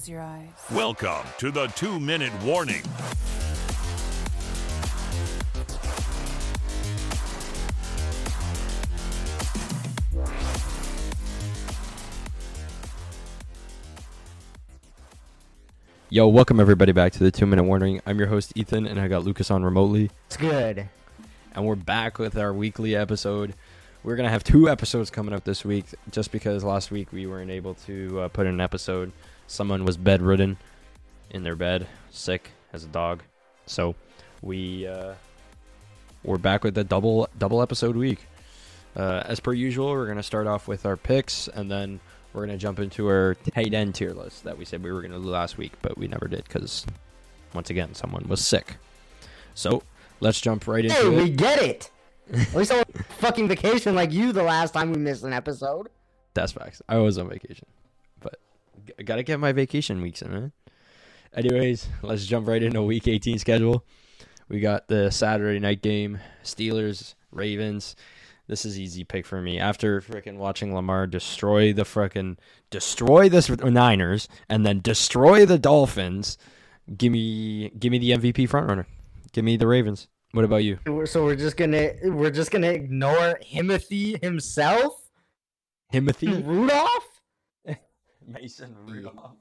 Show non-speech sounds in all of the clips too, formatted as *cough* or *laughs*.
close your eyes. Welcome to the two minute warning. Yo, welcome everybody back to the two minute warning. I'm your host Ethan, and I got Lucas on remotely, It's good. and we're back with our weekly episode. We're gonna have two episodes coming up this week, just because last week we weren't able to uh, put in an episode. Someone was bedridden in their bed, sick as a dog, so we uh, we're back with a double double episode week. Uh, as per usual, we're gonna start off with our picks, and then we're gonna jump into our tight end tier list that we said we were gonna do last week, but we never did because once again someone was sick. So let's jump right into Hey, it. we get it. At least I was fucking vacation like you the last time we missed an episode. That's facts. I was on vacation, I gotta get my vacation weeks in, man. Anyways, let's jump right into week 18 schedule. We got the Saturday night game, Steelers, Ravens. This is easy pick for me. After freaking watching Lamar destroy the freaking destroy the Niners and then destroy the Dolphins, give me give me the MVP frontrunner. Give me the Ravens. What about you? So we're just gonna we're just gonna ignore Himothy himself, Timothy Rudolph. Mason *laughs* Rudolph.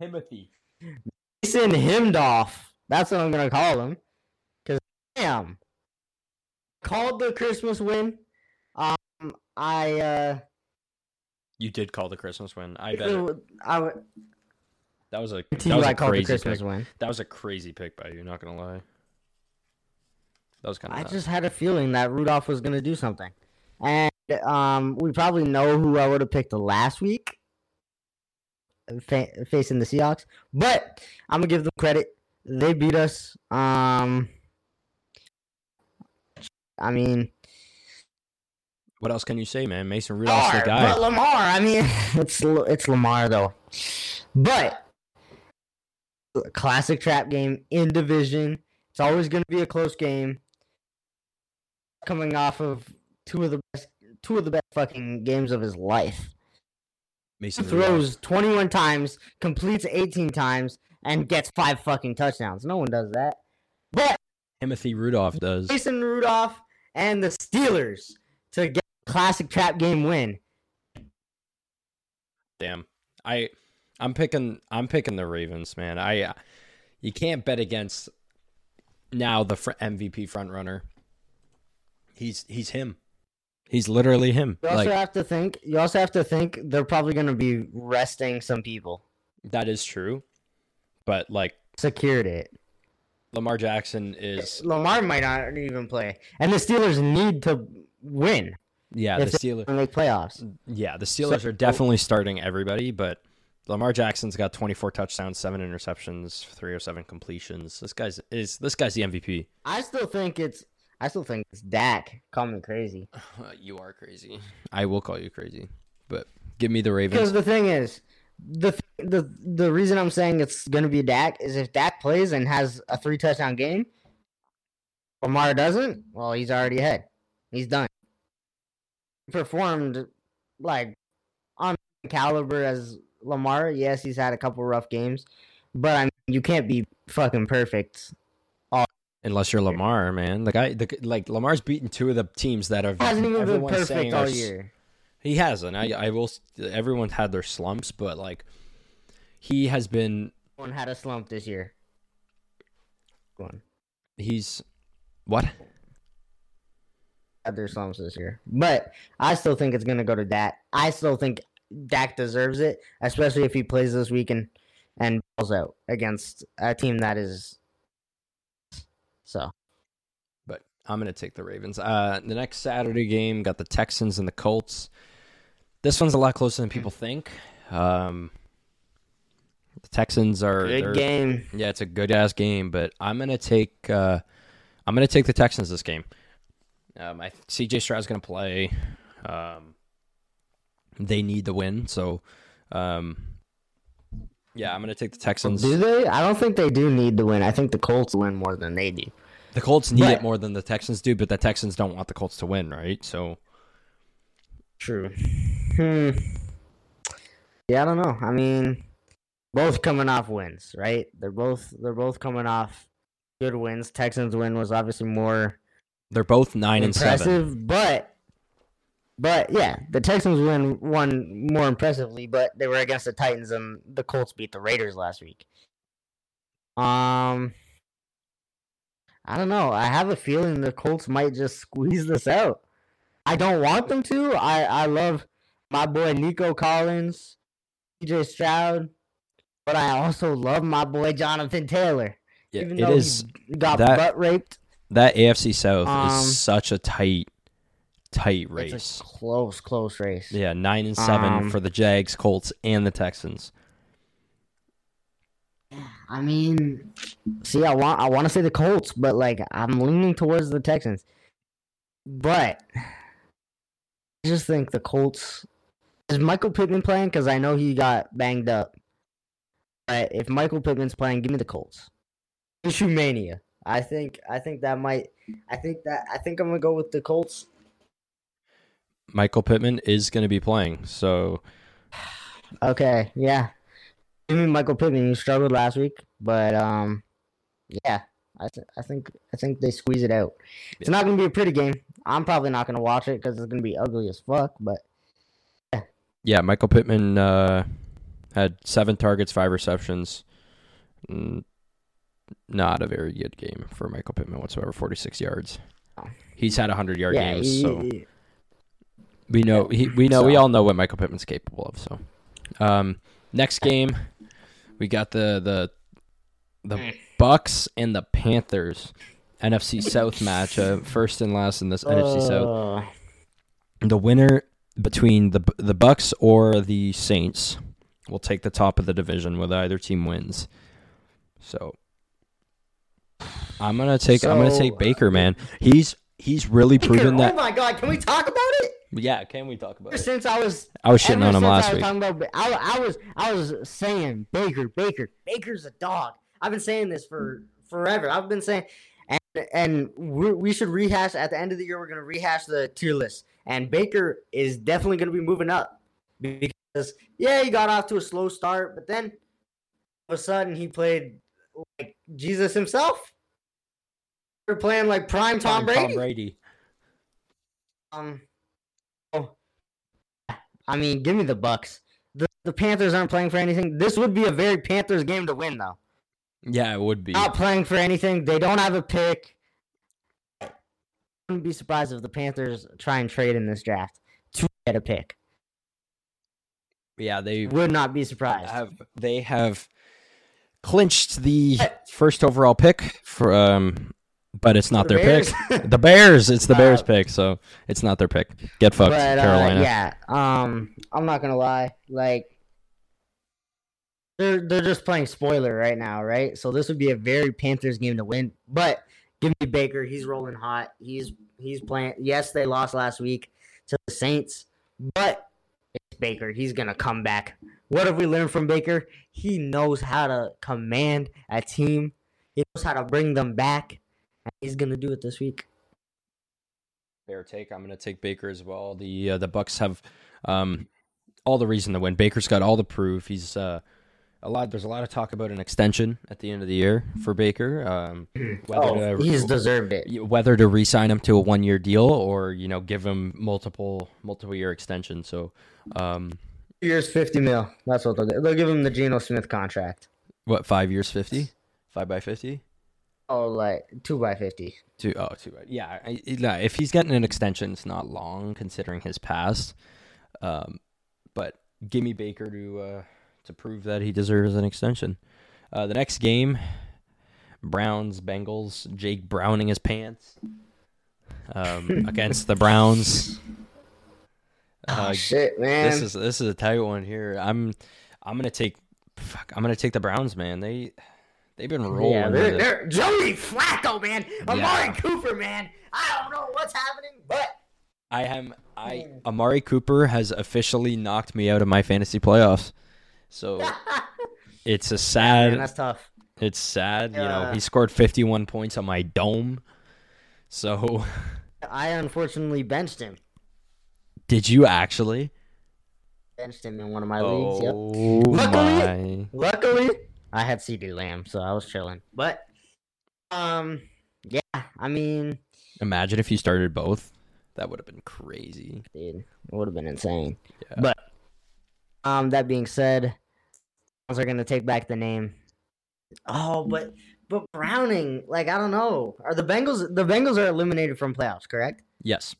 Timothy. Mason Himdoff. That's what I'm gonna call him. Cause damn, called the Christmas win. Um, I uh, You did call the Christmas win. I bet it- I would that was a that was I a called the crazy Christmas pick. win. That was a crazy pick by you. Not gonna lie. That was kind of. I of. just had a feeling that Rudolph was gonna do something, and um, we probably know who I would have picked last week, fa- facing the Seahawks. But I'm gonna give them credit; they beat us. Um, I mean, What else can you say, man? Mason Rudolph's the guy. but Lamar. I mean, *laughs* it's it's Lamar though, but classic trap game in division. It's always gonna be a close game. Coming off of two of the best, two of the best fucking games of his life. Mason Rudolph. Throws 21 times, completes 18 times, and gets five fucking touchdowns. No one does that. But Timothy Rudolph does. Mason Rudolph and the Steelers to get a classic trap game win. Damn. I. I'm picking. I'm picking the Ravens, man. I. You can't bet against now the fr- MVP front runner. He's he's him. He's literally him. You also Like have to think. You also have to think they're probably going to be resting some people. that is true, but like Secured it. Lamar Jackson is Lamar might not even play, and the Steelers need to win yeah the Steelers. make playoffs. Yeah, the Steelers are definitely starting everybody, but Lamar Jackson's got 24 touchdowns, seven interceptions, 307 completions. This guy's is this guy's the MVP. I still think it's. I still think it's Dak. Call me crazy. *laughs* you are crazy. I will call you crazy, but give me the Ravens. Because the thing is, the th- the the reason I'm saying it's gonna be Dak is if Dak plays and has a three touchdown game, Lamar doesn't. Well, he's already ahead. He's done. Performed like on caliber as Lamar. Yes, he's had a couple rough games, but I mean, you can't be fucking perfect. Unless you're Lamar, man, the guy, the, like Lamar's beaten two of the teams that have Hasn't even been perfect all s- year. He hasn't. I, I will. Everyone's had their slumps, but like, he has been. One had a slump this year. One He's what? had their slumps this year, but I still think it's gonna go to Dak. I still think Dak deserves it, especially if he plays this week and and balls out against a team that is. So but I'm gonna take the Ravens. Uh, the next Saturday game got the Texans and the Colts. This one's a lot closer than people think. Um, the Texans are good they're- game. Yeah, it's a good ass game, but I'm gonna take uh, I'm gonna take the Texans this game. Um, I CJ Stroud's gonna play. Um, they need the win, so um, yeah, I'm gonna take the Texans. Do they? I don't think they do need to win. I think the Colts win more than they do. The Colts need But- it more than the Texans do, but the Texans don't want the Colts to win, right? So True. Hmm. Yeah, I don't know. I mean, both coming off wins, right? They're both they're both coming off good wins. Texans win was obviously more They're both nine and seven. but but yeah, the Texans win won more impressively, but they were against the Titans and the Colts beat the Raiders last week. Um I don't know. I have a feeling the Colts might just squeeze this out. I don't want them to. I I love my boy Nico Collins, DJ Stroud, but I also love my boy Jonathan Taylor. Yeah, even it though is he got that- butt raped. that AFC South Um, is such a tight, tight It's race. a close, close race. Yeah, nine and seven Um, for the Jags, Colts, and the Texans. I mean, see, I want I want to say the Colts, but like I'm leaning towards the Texans. But I just think the Colts is Michael Pittman playing because I know he got banged up. But if Michael Pittman's playing, give me the Colts. Issue mania. I think I think that might. I think that I think I'm gonna go with the Colts. Michael Pittman is going to be playing, so Okay, yeah. Give me Michael Pittman. He struggled last week, but um, yeah, I th- I think I think they squeeze it out. It's not gonna be a pretty game. I'm probably not gonna watch it because it's gonna be ugly as fuck. But yeah, yeah. Michael Pittman uh, had seven targets, five receptions. Not a very good game for Michael Pittman whatsoever. Forty-six yards. He's had a hundred yard yeah, games, he- so we know he, we know we all know what Michael Pittman's capable of. So, um, next game, we got the the the Bucks and the Panthers NFC South matchup, first and last in this NFC South. Uh, The winner between the the Bucks or the Saints will take the top of the division, whether either team wins. So, I'm gonna take I'm gonna take Baker, man. He's he's really proven that. oh my god, can we talk about it? Yeah, can we talk about Ever it? since I was I was shitting on him last I was week. talking about, I, I was I was saying Baker, Baker, Baker's a dog. I've been saying this for forever. I've been saying, and and we we should rehash at the end of the year. We're gonna rehash the tier list, and Baker is definitely gonna be moving up because yeah, he got off to a slow start, but then all of a sudden he played like Jesus himself. We're playing like prime Tom Brady. Tom Brady. Um, I mean, give me the Bucks. The the Panthers aren't playing for anything. This would be a very Panthers game to win, though. Yeah, it would be. Not playing for anything. They don't have a pick. I wouldn't be surprised if the Panthers try and trade in this draft to get a pick. Yeah, they Would not be surprised. have they have clinched the first overall pick for um but it's not The their Bears? pick. The Bears, it's the *laughs* Bears Uh, pick, so it's not their pick. Get fucked, but uh, Carolina. yeah, um, I'm not gonna lie. Like, they're they're just playing spoiler right now, right? So this would be a very Panthers game to win. But give me Baker. He's rolling hot. He's he's playing. Yes, they lost last week to the Saints, but it's Baker. He's gonna come back. What have we learned from Baker? He knows how to command a team. He knows how to bring them back, he's gonna do it this week. Fair take. I'm going to take Baker as well. The uh, the Bucks have um, all the reason to win. Baker's got all the proof. He's uh, a lot. There's a lot of talk about an extension at the end of the year for Baker. Um, whether Oh, to, he's deserved it. whether to re-sign him to a one-year deal or you know give him multiple multiple year extension. So, um, years, fifty mil. That's what they'll do. They'll give him the Geno Smith contract. what five years, fifty? Five by fifty. Oh, like two by fifty. Two oh two by yeah. I, yeah, if he's getting an extension, it's not long considering his past. Um, but give me Baker to uh, to prove that he deserves an extension. Uh, the next game, Browns Bengals. Jake Browning his pants um, *laughs* against the Browns. Oh Uh, shit, man! this is this is a tight one here. I'm I'm gonna take fuck. I'm gonna take the Browns, man. They they've been rolling. yeah, they're, they're Joey Flacco, man. Amari Yeah. Cooper, man. I don't know what's happening, but I am I hmm. Amari Cooper has officially knocked me out of my fantasy playoffs. So *laughs* it's a sad man, that's tough. it's sad, you know. He scored 51 points on my dome. So I unfortunately benched him. did you actually? benched him in one of my leagues. Yep. Oh Luckily- my! Luckily, I had CeeDee Lamb, so I was chilling. But, um, yeah, I mean, Imagine if you started both. That would have been crazy. dude, it would have been insane. Yeah. But, um, that being said, Browns are gonna take back the name. Oh, but but Browning, like I don't know, are the Bengals? The Bengals are eliminated from playoffs, correct? Yes.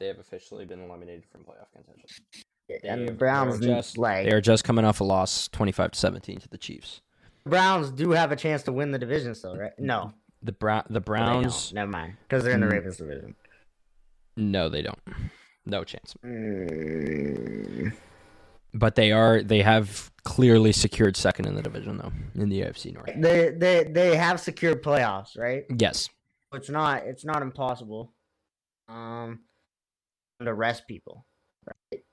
They have officially been eliminated from playoff contention. And They- the Browns, just like They are just coming off a loss, twenty-five to seventeen, to the Chiefs. Browns, do have a chance to win the division still, right? No, The Brown, the. Browns. Never mind, because they're in the Mm. Ravens division. No, they don't. No chance. Mm. But they are. They have clearly secured second in the division, though, in the AFC North. They they they have secured playoffs, right? Yes. It's not it's not impossible. Um, to rest people, right?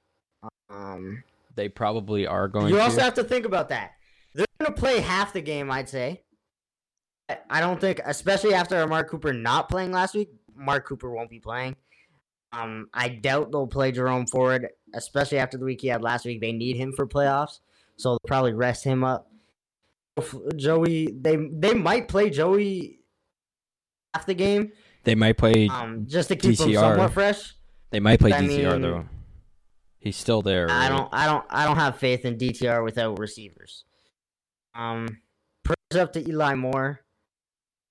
Um, They probably are going you to. also have to think about that. They're gonna play half the game, I'd say. I- I don't think, especially after Mark Cooper not playing last week, Mark Cooper won't be playing. Um, I doubt they'll play Jerome Ford, especially after the week he had last week. They need him for playoffs, so they'll probably rest him up. Joey, they they might play Joey half the game, they might play. um, just to keep him DTR. somewhat fresh. they might play I DTR mean, though. He's still there. I don't, I don't, I don't have faith in DTR without receivers. Um, prayers up to Eli Moore,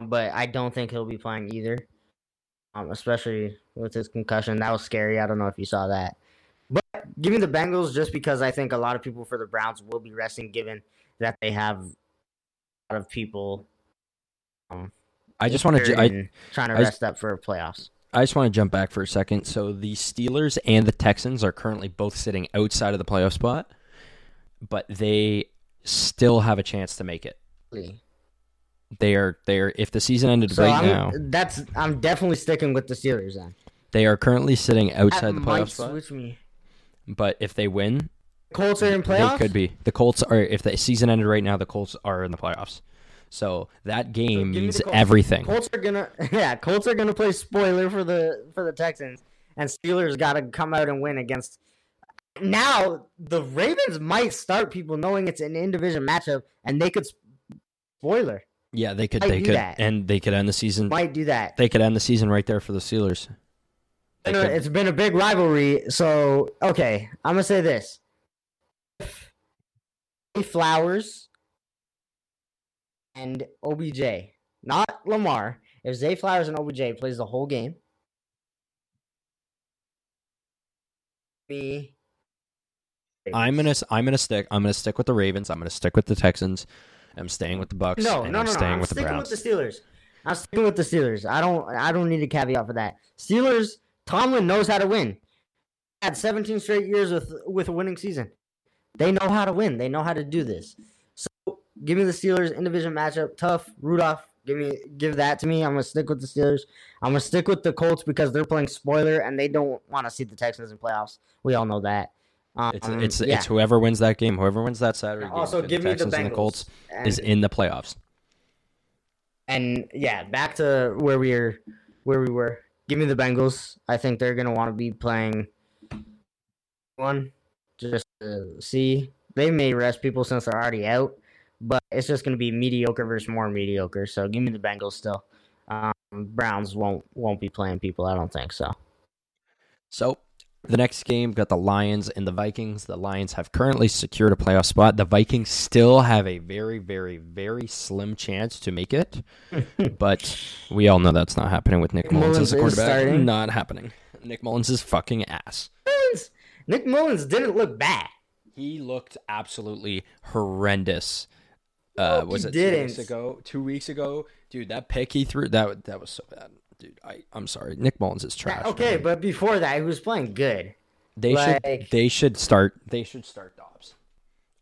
but I don't think he'll be playing either. Um, especially with his concussion, that was scary. I don't know if you saw that, but give me the Bengals just because I think a lot of people for the Browns will be resting, given that they have a lot of people. Um, I just want to. I, trying to I- rest up for playoffs. I just want to jump back for a second. So the Steelers and the Texans are currently both sitting outside of the playoff spot, but they still have a chance to make it. They are they are if the season ended So right I'm, now, that's I'm definitely sticking with the Steelers then. they are currently sitting outside That the playoff spot. me. But if they win, Colts are in playoffs. they could be. The Colts are if the season ended right now, the Colts are in the playoffs. So that game me means Colts. everything. Colts are gonna *laughs* yeah, Colts are gonna play spoiler for the for the Texans, and Steelers got to come out and win against. Now the Ravens might start people knowing it's an in division matchup, and they could spoiler Yeah, they could might they do could that. and they could end the season. might do that. They could end the season right there for the Steelers. They could- it's been a big rivalry, so okay, I'm gonna say this: Flowers and OBJ, not Lamar. If Zay Flowers and OBJ plays the whole game, me. I'm gonna I'm gonna stick I'm gonna stick with the Ravens. I'm gonna stick with the Texans. I'm staying with the Bucks. No, and no, I'm no, no. staying I'm with the sticking Browns. with the Steelers. I'm sticking with the Steelers. I don't. I don't need a caveat for that. Steelers. Tomlin knows how to win. Had 17 straight years with with a winning season. They know how to win. They know how to do this. Give me the Steelers in division matchup. Tough. Rudolph. Give me give that to me. I'm gonna stick with the Steelers. I'm gonna stick with the Colts because they're playing spoiler and they don't want to see the Texans in playoffs. We all know that. Um, It's it's yeah. it's whoever wins that game. Whoever wins that Saturday game. also give me the Texans and Bengals the Colts is in the playoffs. And yeah, back to where we were, where we were. Give me the Bengals. I think they're gonna want to be playing one, just to see. They may rest people since they're already out, but it's just gonna be mediocre versus more mediocre. So give me the Bengals still. Um, Browns won't won't be playing people. I don't think so. So the next game got the Lions and the Vikings. The Lions have currently secured a playoff spot. The Vikings still have a very, very, very slim chance to make it, *laughs* but we all know that's not happening with Nick Nick Mullens, as a Mullens quarterback. starting. Not happening. Nick Mullens is fucking ass. Mullens- Nick Mullens didn't look bad. He looked absolutely horrendous. Uh, No, was it two weeks ago? Two weeks ago, dude. That pick he threw that that was so bad, dude. I I'm sorry. Nick Mullens is trash. Okay, but before that, he was playing good. they like- should they should start they should start Dobbs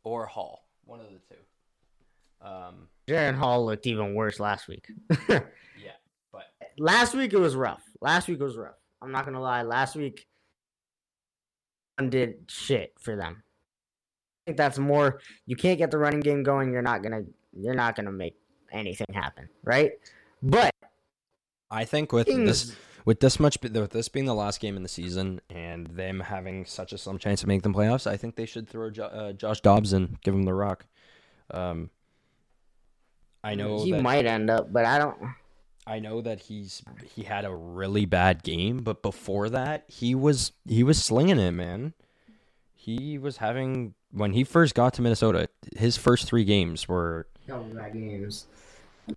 or Hall, one of the two. Um, Jaren Hall looked even worse last week. *laughs* yeah, but last week it was rough. Last week was rough. I'm not gonna lie. Last week did shit for them. That's more. You can't get the running game going. You're not gonna. You're not gonna make anything happen, right? But I think with this with this much, with this being the last game in the season, and them having such a slim chance to make the playoffs, I think they should throw jo- uh, Josh Dobbs and give him the rock. Um, I know he that, might end up, but I don't. I know that he's he had a really bad game, but before that, he was he was slinging it, man. He was having when he first got to Minnesota, his first three games were Couple bad games.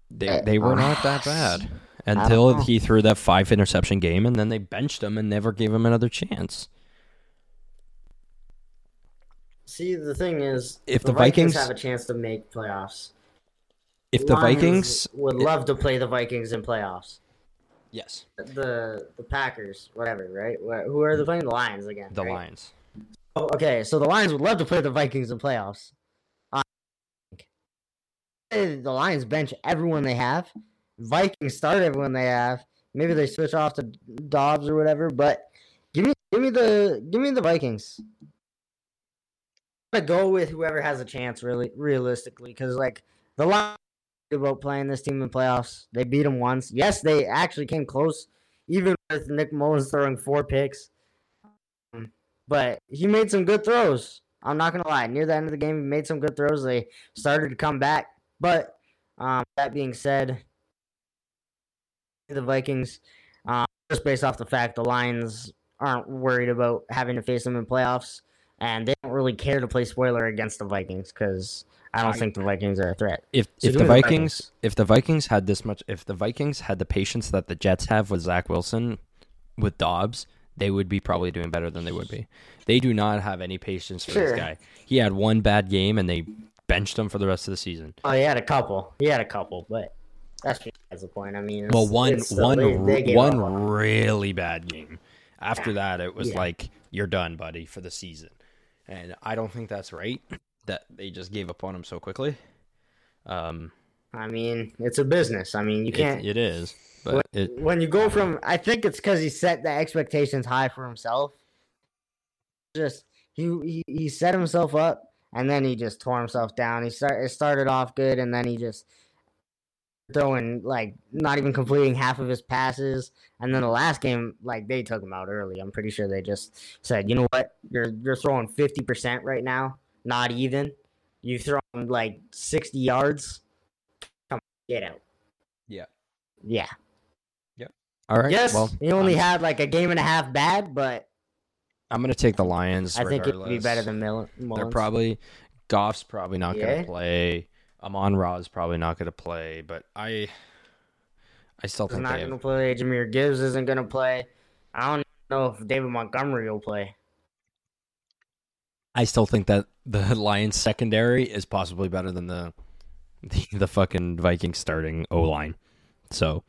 they they were not that *sighs* bad until he threw that five interception game, and then they benched him and never gave him another chance. See, the thing is, If the Vikings- have a chance to make playoffs, If the Lions Vikings, would love to play the Vikings in playoffs. yes, The the Packers, whatever, right? Who are they mm. playing? The Lions again. the right? Lions. Oh, okay, so the Lions would love to play the Vikings in playoffs. I. The Lions bench everyone they have. Vikings start everyone they have. Maybe they switch off to Dobbs or whatever, but give me give me the give me the Vikings. I'm gonna go with whoever has a chance, really realistically, because like the Lions about playing this team in playoffs. They beat them once. Yes, they actually came close, even with Nick Mullens throwing four picks but he made some good throws. I'm not gonna lie. Near the end of the game, he made some good throws. They started to come back, but um, that being said, the Vikings, um, just based off the fact the Lions aren't worried about having to face them in playoffs, and they don't really care to play spoiler against the Vikings because I don't think the Vikings are a threat. If So if the Vikings Vikings. if the Vikings had this much if the Vikings had the patience that the Jets have with Zach Wilson with Dobbs, they would be probably doing better than they would be. They do not have any patience for Sure. this guy. He had one bad game and they benched him for the rest of the season. Oh, he had a couple. He had a couple, but that's besides the point. I mean, Well, one one they- one on really bad game. After Yeah. that, it was Yeah. like you're done, buddy, for the season. And I don't think that's right *clears throat* that they just gave up on him so quickly. Um, I mean, it's a business. I mean, you can't. it is, but it, when you go from I think it's because he set the expectations high for himself. Just he, he he set himself up and then he just tore himself down. He start it started off good and then he just throwing like not even completing half of his passes. And then the last game, like they took him out early. I'm pretty sure they just said, you know what, you're you're throwing fifty percent right now, not even. You thrown like sixty yards. Come get out. Yeah. Yeah. All right. Yes, well, he only I'm, had like a game and a half bad, but I'm gonna take the Lions. I think it would be better than Mill- They're probably Goff's probably not Yeah. gonna play. Amon Ra's probably not gonna play, but I, I still He's think not to have, play. Jahmyr Gibbs isn't going to play. I don't know if David Montgomery will play. I still think that the *laughs* Lions secondary is possibly better than the the, *laughs* the fucking Vikings starting O line. So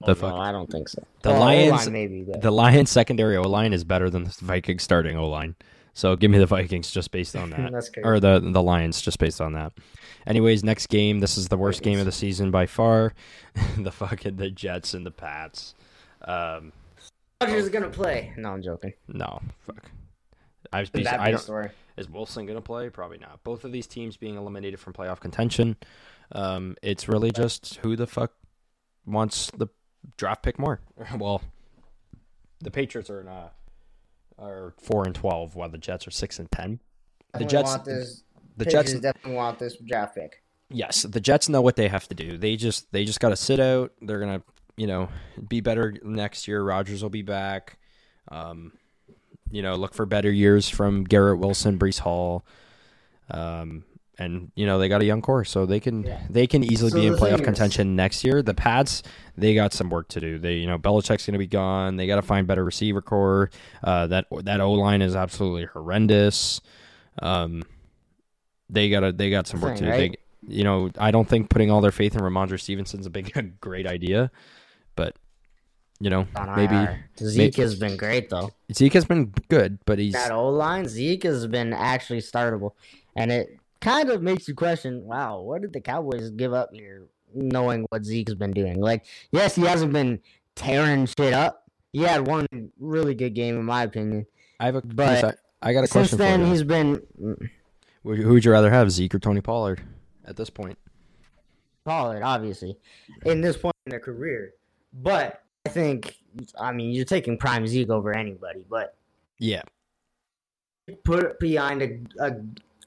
the Oh, fuck no, I don't think so. The Well, Lions- maybe. But the Lions secondary O line is better than the Vikings starting O line. So give me the Vikings just based on *laughs* that. That's crazy. or the the Lions just based on that. Anyways, next game. This is the worst game of the season by far. *laughs* the fucking the Jets and the Pats. Um, Rodgers is going to play. No, I'm joking. no, fuck. I was That I big don't, story. is Wilson gonna play? Probably not. Both of these teams being eliminated from playoff contention. Um, it's really just who the fuck wants the draft pick more. *laughs* well, the Patriots are in uh, are four and twelve, while the Jets are six and ten. The Jets, want this, the Patriots Jets, definitely want this draft pick. yes, the Jets know what they have to do. They just they just got to sit out. They're gonna you know be better next year. Rodgers will be back. Um, you know, look for better years from Garrett Wilson, Breece Hall. Um, and you know they got a young core, so they can Yeah. they can easily So be in playoff is- contention next year. The Pats they got some work to do. They you know Belichick's going to be gone. They got to find better receiver core. Uh, that that O line is absolutely horrendous. Um, they got they got some work Thing, to do. They, you know I don't think putting all their faith in Rhamondre Stevenson's a big a *laughs* great idea, but you know maybe. Zeke has been great though. Zeke has been good, but he's That O line, Zeke has been actually startable, and it kind of makes you question: Wow, what did the Cowboys give up here, knowing what Zeke's been doing? Like, yes, he hasn't been tearing shit up. He had one really good game, in my opinion. I have a But I got a Since question then, for you. he's been Who would you rather have, Zeke or Tony Pollard? At this point, Pollard, obviously, in this point in their career. But I think I mean you're taking prime Zeke over anybody, but Yeah, put it behind a, a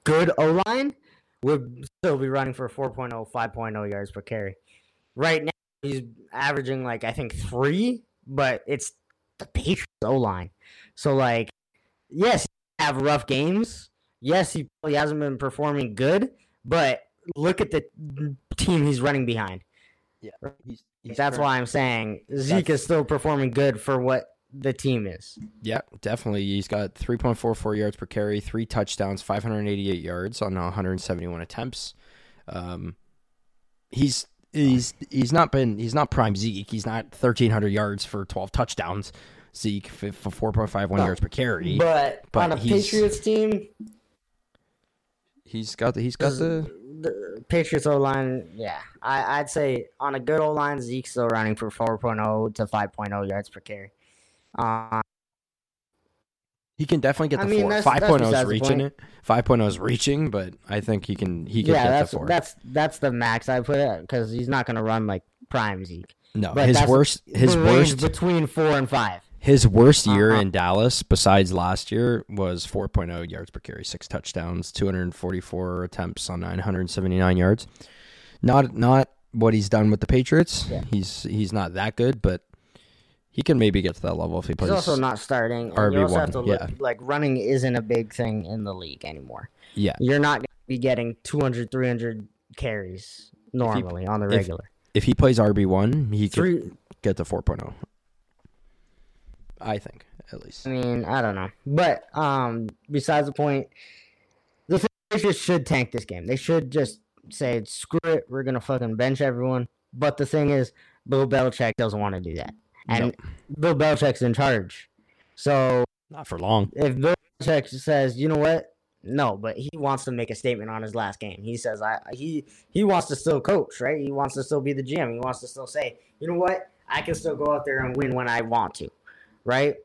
good O line, would still be running for 4.0, 5.0 yards per carry. Right now, he's averaging like I think three, but it's the Patriots O line. So like, yes, have rough games. Yes, he probably hasn't been performing good, but look at the team he's running behind. yeah. That's why I'm saying Zeke is still performing good for what the team is. Yeah, definitely. He's got 3.44 yards per carry, three touchdowns, 588 yards on 171 attempts. Um, he's he's he's not been he's not prime Zeke. He's not 1300 yards for 12 touchdowns. Zeke for 4.51 yards per carry. But, But on a Patriots team, he's got the, he's got the the Patriots O line, yeah, I, I'd say on a good O line, Zeke's still running for 4.0 to 5.0 yards per carry. Uh, he can definitely get I the mean, four. that's- 5.0 that's is besides reaching it. 5.0 is reaching, but I think he can he can yeah, get that's the four. that's that's the max I put it because he's not going to run like prime Zeke. no, but his worst his worst between four and five. His worst year Uh-huh. in Dallas, besides last year, was 4.0 yards per carry, six touchdowns, 244 attempts on 979 yards. Not not what he's done with the Patriots. Yeah. He's he's not that good, but he can maybe get to that level if he plays. He's also not starting. and you also have RB1, to look, yeah. like running isn't a big thing in the league anymore. yeah, You're not going to be getting 200, 300 carries normally on the regular. if he plays RB one, he could get to 4.0. I think at least. I mean, I don't know. But um, besides the point, the Patriots should tank this game. They should just say, screw it, we're going to fucking bench everyone. But the thing is, Bill Belichick doesn't want to do that. And Bill Belichick's in charge. So Not for long. if Bill Belichick says, you know what? No, but he wants to make a statement on his last game. He says, I he he wants to still coach, right? He wants to still be the GM. He wants to still say, you know what? I can still go out there and win when I want to, right?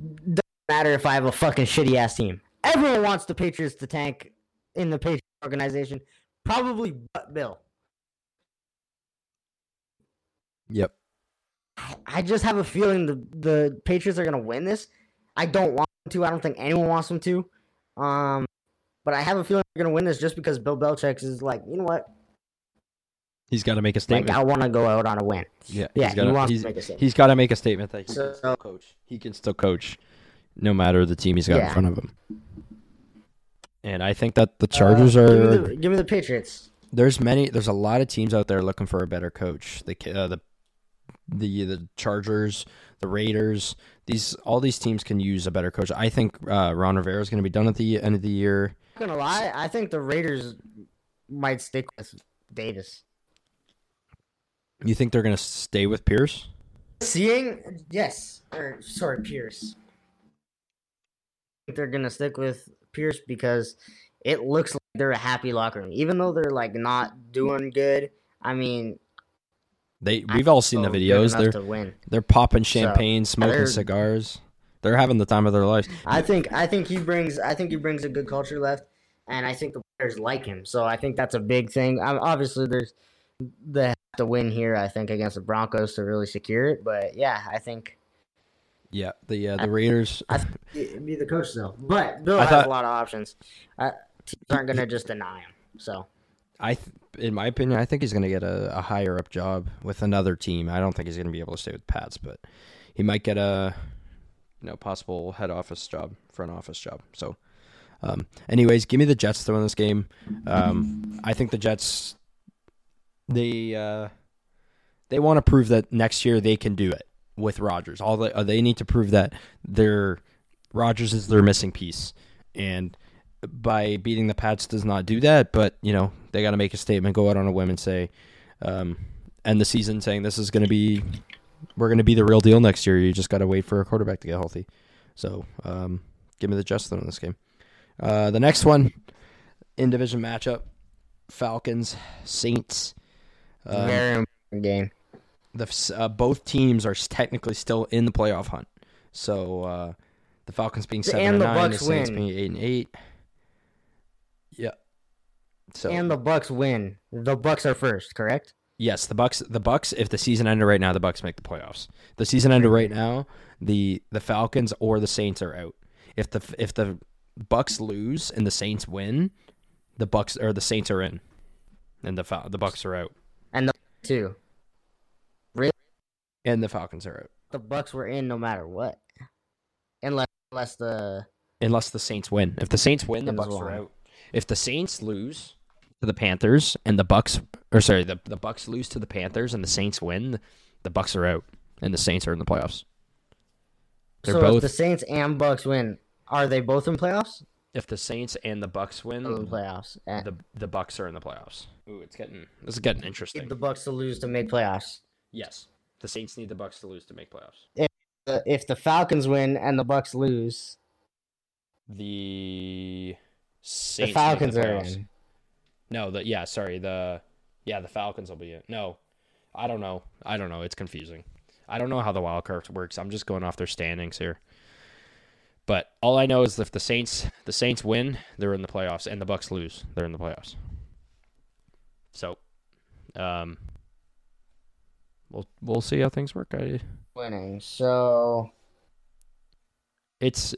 Doesn't matter if I have a fucking shitty ass team. Everyone wants the Patriots to tank in the Patriots organization, probably but Bill. Yep. I just have a feeling the the Patriots are gonna win this. I don't want them to. I don't think anyone wants them to. Um, but I have a feeling they're gonna win this just because Bill Belichick is like, you know what? He's got to make a Like, statement. I want to go out on a win. yeah, Yeah, he's he gotta, wants to make a statement. He's got to make a statement that he So- can still coach. He can still coach, no matter the team he's got in front of him. And I think that the Chargers Uh, are. Give me, the, give me the Patriots. there's many. There's a lot of teams out there looking for a better coach. The uh, the the the Chargers, the Raiders. These all these teams can use a better coach. I think uh, Ron Rivera is going to be done at the end of the year. Not gonna lie, I think the Raiders might stick with Davis. You think they're going to stay with Pierce? Seeing, yes, or sorry, Pierce. I think they're gonna stick with Pierce because it looks like they're a happy locker room, even though they're like not doing good. I mean, They we've all seen the videos. They're to win. they're popping champagne, smoking they're- cigars. They're having the time of their lives. I think I think he brings I think he brings a good culture left, and I think the players like him. So I think that's a big thing. I obviously, there's they have to win here. I think against the Broncos to really secure it. But yeah, I think Yeah, the uh, the Raiders. I think *laughs* be the coach though. But Bill I has thought- a lot of options. Uh, teams aren't gonna just deny him. So I, th- in my opinion, I think he's going to get a, a higher up job with another team. I don't think he's going to be able to stay with Pats, but he might get a, you know, possible head office job, front office job. So, um, anyways, give me the Jets to win this game. Um, I think the Jets, they, uh, they want to prove that next year they can do it with Rodgers. All they, uh, they need to prove that their Rodgers is their missing piece, and by beating the Pats does not do that, but you know they got to make a statement, go out on a whim, and say, um, end the season saying this is going to be, we're going to be the real deal next year. You just got to wait for a quarterback to get healthy. So um, give me the Justin in this game. Uh, the next one, in division matchup, Falcons Saints. Um, very important game. the uh, both teams are technically still in the playoff hunt. So uh, the Falcons being seven And and the nine, the Saints win. being eight and eight. So And the Bucks win. The Bucks are first, correct? yes, the Bucks. The Bucks. If the season ended right now, the Bucks make the playoffs. The season ended right now. The the Falcons or the Saints are out. If the if the Bucks lose and the Saints win, the Bucks or the Saints are in, and the Fal- the Bucks are out, And the two. and the Falcons are out. The Bucks were in no matter what. Unless unless the Unless the Saints win. If the Saints win, the Bucks are out. If the Saints lose to the Panthers and the Bucks or sorry, the the Bucks lose to the Panthers and the Saints win, the Bucks are out and the Saints are in the playoffs. They're so both if the Saints and Bucks win, are they both in playoffs? if the Saints and the Bucks win, in playoffs. And the the Bucks are in the playoffs. Ooh, it's getting this is getting interesting. need the Bucks to lose to make playoffs. yes. The Saints need the Bucks to lose to make playoffs. The- If the Falcons win and the Bucks lose, The the Saints make Falcons the are in. No, the yeah, sorry, the yeah, the Falcons will be in. No, I don't know. I don't know. It's confusing. I don't know how the wild card works. I'm just going off their standings here. But all I know is if the Saints the Saints win, they're in the playoffs, and the Bucks lose, they're in the playoffs. So, um, we'll we'll see how things work. I, Winning. So it's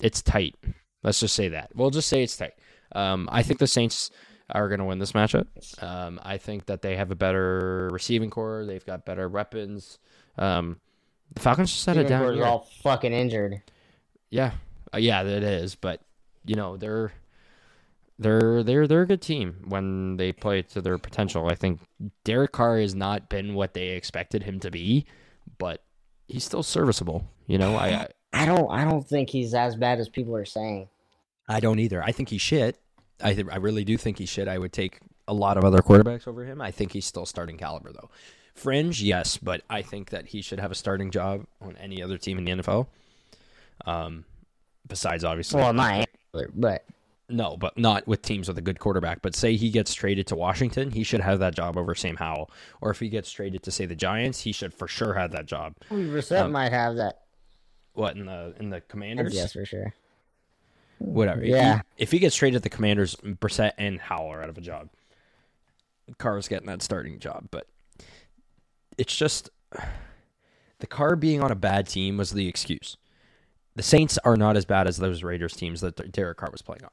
it's tight. Let's just say that. We'll just say it's tight. Um, I think the Saints are going to win this matchup. Um, I think that they have a better receiving core. They've got better weapons. Um, the Falcons just had a Steven down year. all fucking injured. Yeah, uh, yeah, it is. But you know they're they're they're they're a good team when they play to their potential. I think Derek Carr has not been what they expected him to be, but he's still serviceable. You know, I I, I don't. I don't think he's as bad as people are saying. I don't either. I think he's shit. I th- I really do think he's shit. I would take a lot of other quarterbacks over him. I think he's still starting caliber though. Fringe, yes, but I think that he should have a starting job on any other team in the NFL. Um, besides obviously, Well, not but no, but not with teams with a good quarterback. But say he gets traded to Washington, he should have that job over Sam Howell. Or if he gets traded to say the Giants, he should for sure have that job. Brissett Um, might have that. What in the in the Commanders? Yes, for sure. Whatever. If he- Yeah. If he, gets traded to the Commanders, Brissett and Howell are out of a job. Carr's getting that starting job, but it's just the Carr being on a bad team was the excuse. The Saints are not as bad as those Raiders teams that Derek Carr was playing on,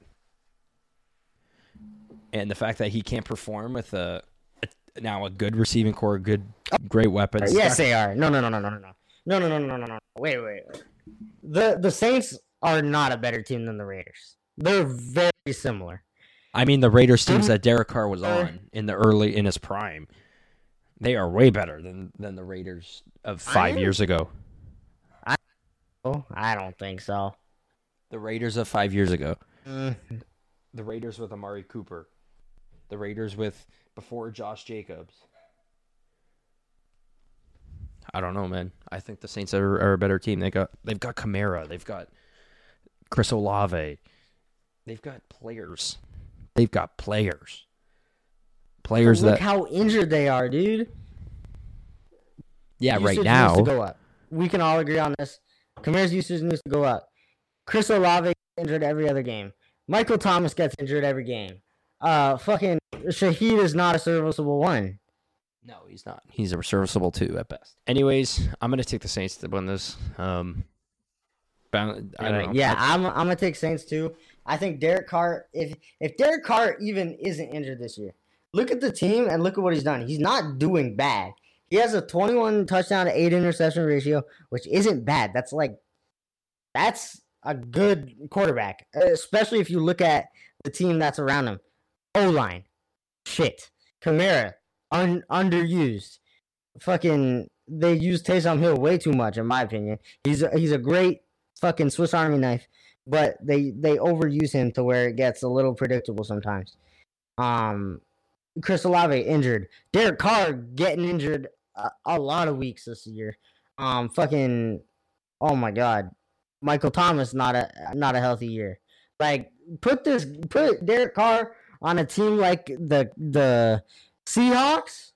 and the fact that he can't perform with a, a now a good receiving core, good great weapons. Yes, they are. No, no, no, no, no, no, no, no, no, no, no, no, no. Wait, wait, wait. The the Saints are not a better team than the Raiders. They're very similar. I mean, the Raiders teams Mhm. that Derek Carr was Uh, on in the early in his prime, they are way better than than the Raiders of five I- years ago. Oh, I don't think so. The Raiders of five years ago. Mm, The Raiders with Amari Cooper. The Raiders with before Josh Jacobs. I don't know, man. I think the Saints are, are a better team. They got they've got Kamara. They've got Chris Olave. They've got players. They've got players. Players look that how injured they are, dude. yeah, right now. needs to go up. We can all agree on this. Kamara's usage needs to go up. Chris Olave gets injured every other game. Michael Thomas gets injured every game. Uh, fucking Shaheed is not a serviceable one. No, he's not. He's a serviceable two at best. Anyways, I'm gonna take the Saints to win this. Um, bound, I don't know. yeah, I'm I'm gonna take Saints too. I think Derek Carr. If if Derek Carr even isn't injured this year, look at the team and look at what he's done. He's not doing bad. He has a 21 touchdown to eight interception ratio, which isn't bad. That's like that's a good quarterback, especially if you look at the team that's around him. O line, shit. Kamara, un- underused. Fucking, they use Taysom Hill way too much, in my opinion. He's a, he's a great fucking Swiss Army knife, but they they overuse him to where it gets a little predictable sometimes. Um, Chris Olave injured. Derek Carr getting injured a, a lot of weeks this year. Um, fucking, oh my god, Michael Thomas not a not a healthy year. Like put this put Derek Carr on a team like the the Seahawks,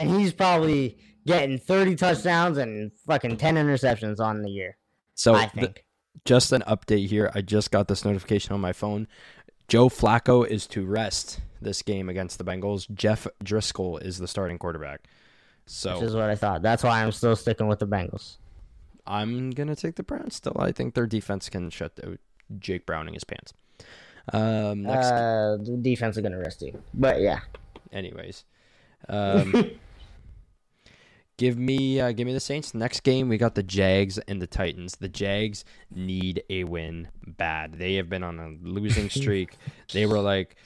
and he's probably getting thirty touchdowns and fucking ten interceptions on the year. So I the- think. just an update here. I just got this notification on my phone. Joe Flacco is to rest this game against the Bengals, Jeff Driskel is the starting quarterback. So which is what I thought. That's why I'm still sticking with the Bengals. I'm gonna take the Browns. Still, I think their defense can shut out Jake Browning his pants. Um, next, Uh, the defense is gonna rest you, but yeah, anyways, um, *laughs* give me uh, give me the Saints. Next game, we got the Jags and the Titans. The Jags need a win bad. They have been on a losing *laughs* streak. they were like,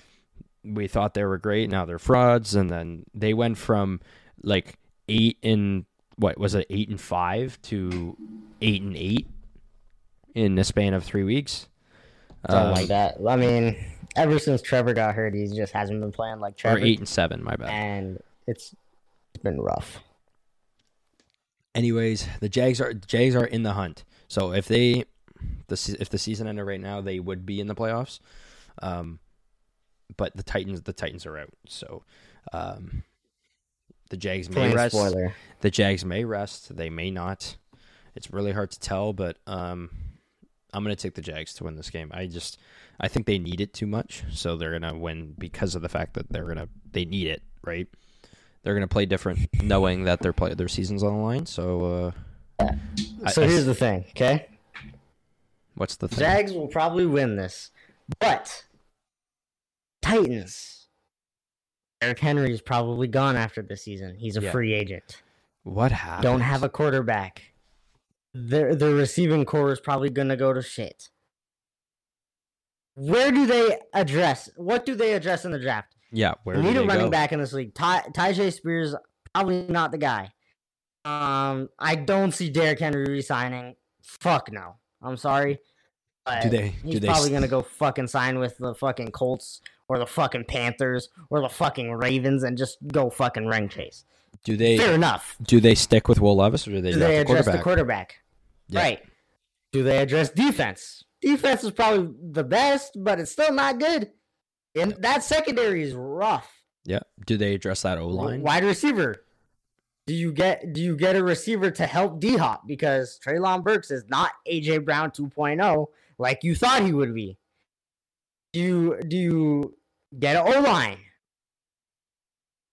we thought they were great. Now they're frauds, and then they went from like eight and what was it, eight and five to eight and eight in the span of three weeks. something Um, like that. I mean, ever since Trevor got hurt, he just hasn't been playing like Trevor. or Trevor, eight and seven. My bad. and it's it's been rough. Anyways, the Jags are Jags are in the hunt. So if they the if the season ended right now, they would be in the playoffs. Um, but the Titans the Titans are out. So um, the Jags may rest. spoiler. The Jags may rest. They may not. It's really hard to tell, but um, I'm going to take the Jags to win this game. I just I think they need it too much, so they're going to win because of the fact that they're going to they need it, right? They're going to play different, knowing that their play their season's on the line. So, uh, I- So I here's s- the thing, okay? what's the thing? Jags will probably win this, but Titans. Derrick Henry is probably gone after the season. He's a Yeah. free agent. What happened? Don't have a quarterback. Their the receiving core is probably gonna go to shit. Where do they address? What do they address in the draft? Yeah. Where we need a running go? back in this league. Ty, Tyjae Spears probably not the guy. Um, I don't see Derrick Henry resigning. Fuck no. I'm sorry. But Do they- He's do they probably gonna go fucking sign with the fucking Colts or the fucking Panthers or the fucking Ravens and just go fucking ring chase. Do they Fair enough. do they stick with Will Levis or do they Do they address quarterback? the quarterback? Yeah. Right. Do they address defense? Defense is probably the best, but it's still not good. And that secondary is rough. yeah. Do they address that O line? Wide receiver. Do you get do you get a receiver to help D Hop because Treylon Burks is not AJ Brown 2.0 like you thought he would be? Do you do you get an O line?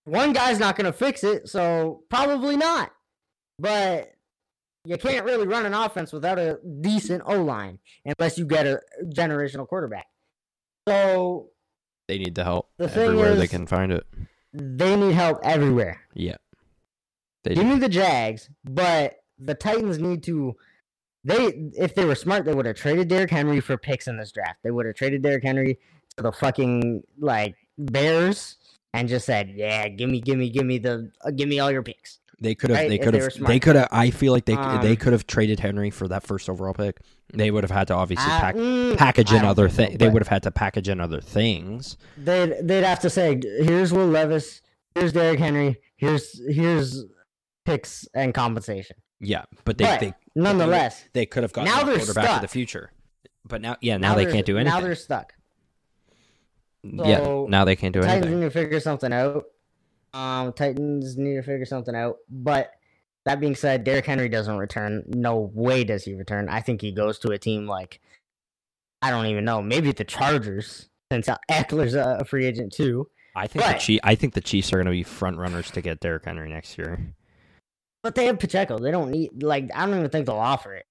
One guy's not gonna fix it, so probably not. But you can't really run an offense without a decent O line unless you get a generational quarterback. So They need the help The everywhere they can find it. they need help everywhere. Yeah. They Give do. me the Jags, but the Titans need to. They, if they were smart, they would have traded Derrick Henry for picks in this draft. They would have traded Derrick Henry to the fucking like Bears and just said, "Yeah, give me, give me, give me the, uh, give me all your picks." They could have. right? They could have. were They, could have. I feel like they c- they Um, could have traded Henry for that first overall pick. They would have had to obviously Uh, pack, mm, package in other things. They would have had to package in other things. They'd they'd have to say, "Here's Will Levis. Here's Derrick Henry. Here's here's picks and compensation." Yeah, but they but they, nonetheless, they could have gotten Now they're quarterback for the future. But now, yeah, now, they they're- can't do anything. Now they're stuck. yeah, now they can't do Titans anything. Titans need to figure something out. Um, Titans need to figure something out. But that being said, Derrick Henry doesn't return. No way does he return. I think he goes to a team like I don't even know. Maybe the Chargers, since *laughs* Ekeler's a free agent too. I think the Chief, I think the Chiefs are going to be front runners to get Derrick Henry next year. But they have Pacheco. They don't need like I don't even think they'll offer it.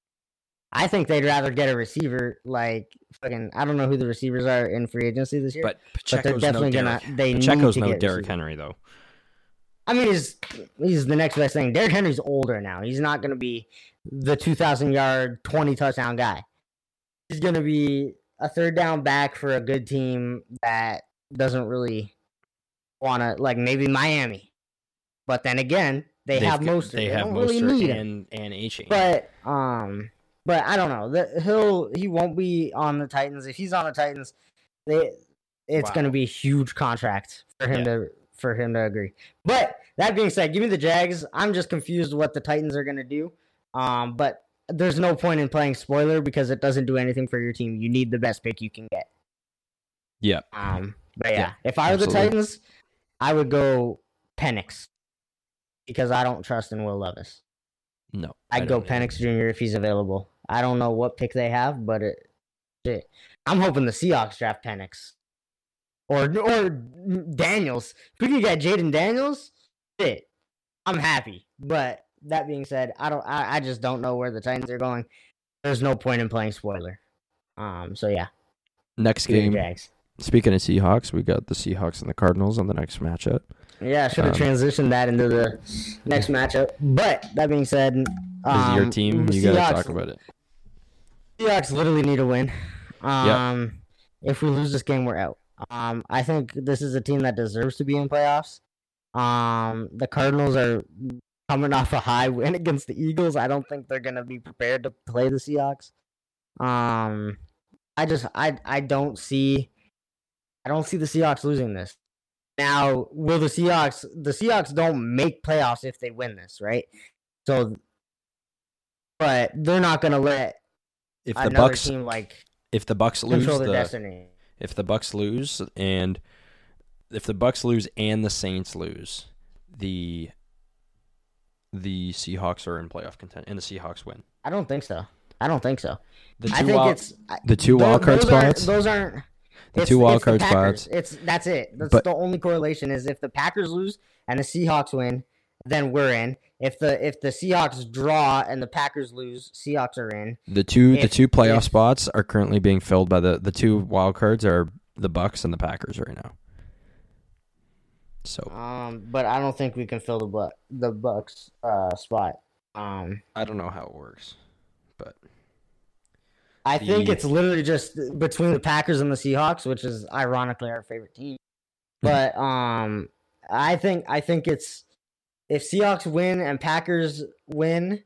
I think they'd rather get a receiver like fucking I don't know who the receivers are in free agency this year. But but they're definitely no gonna they Pacheco's need to no Derrick. Henry though. I mean, he's he's the next best thing. Derrick Henry's older now. He's not going to be the 2,000 yard, 20 touchdown guy. He's going to be a third down back for a good team that doesn't really want to, like maybe Miami. But then again, they They've have Mostert. They, They, have don't really and and Achane. But um, but I don't know. The, he'll he won't be on the Titans. If he's on the Titans, they it's Wow. going to be a huge contract for him Yeah. to for him to agree. But that being said, give me the Jags. I'm just confused what the Titans are going to do. Um, but there's no point in playing spoiler because it doesn't do anything for your team. You need the best pick you can get. yeah, Um, but yeah, Yeah, if I were the. Titans, I would go Penix because I don't trust in Will Levis. no, I I'd go. Penix Jr. if he's available. I don't know what pick they have, but it, shit. I'm hoping the Seahawks draft Penix. Or or Daniels. If we can get Jayden Daniels, shit, I'm happy. But that being said, I don't. I, I just don't know where the Titans are going. There's no point in playing spoiler. Um. So yeah, Next game. Jags. Speaking of Seahawks, we got the Seahawks and the Cardinals on the next matchup. Yeah, I should have Um, transitioned that into the next matchup. But that being said, This um, is your team. You gotta Seahawks- talk about it. Seahawks literally need a win. Um, if we lose this game, we're out. Um, I think this is a team that deserves to be in playoffs. Um, the Cardinals are coming off a high win *laughs* against the Eagles. I don't think they're gonna be prepared to play the Seahawks. Um, I just I I don't see I don't see the Seahawks losing this. Now, will the Seahawks the Seahawks don't make playoffs if they win this, right? So but they're not gonna let If the Bucks, team like if the Bucks lose the, destiny. If the Bucks lose and if the Bucks lose and the Saints lose, the the Seahawks are in playoff content and the Seahawks win. I don't think so. I don't think so. The I two think wild, it's the two wild card those aren't- spots. Those aren't The it's- two wild it's card spots. It's that's it. That's But- the only correlation is if the Packers lose and the Seahawks win, then we're in. If the if the Seahawks draw and the Packers lose, Seahawks are in. The two the two playoff if- spots are currently being filled by the the two wild cards are the Bucks and the Packers right now. So Um, but I don't think we can fill the buck the Bucks uh spot. Um, I don't know how it works, but I think it's literally just between the Packers and the Seahawks, which is ironically our favorite team. *laughs* But um, I think I think it's if Seahawks win and Packers win,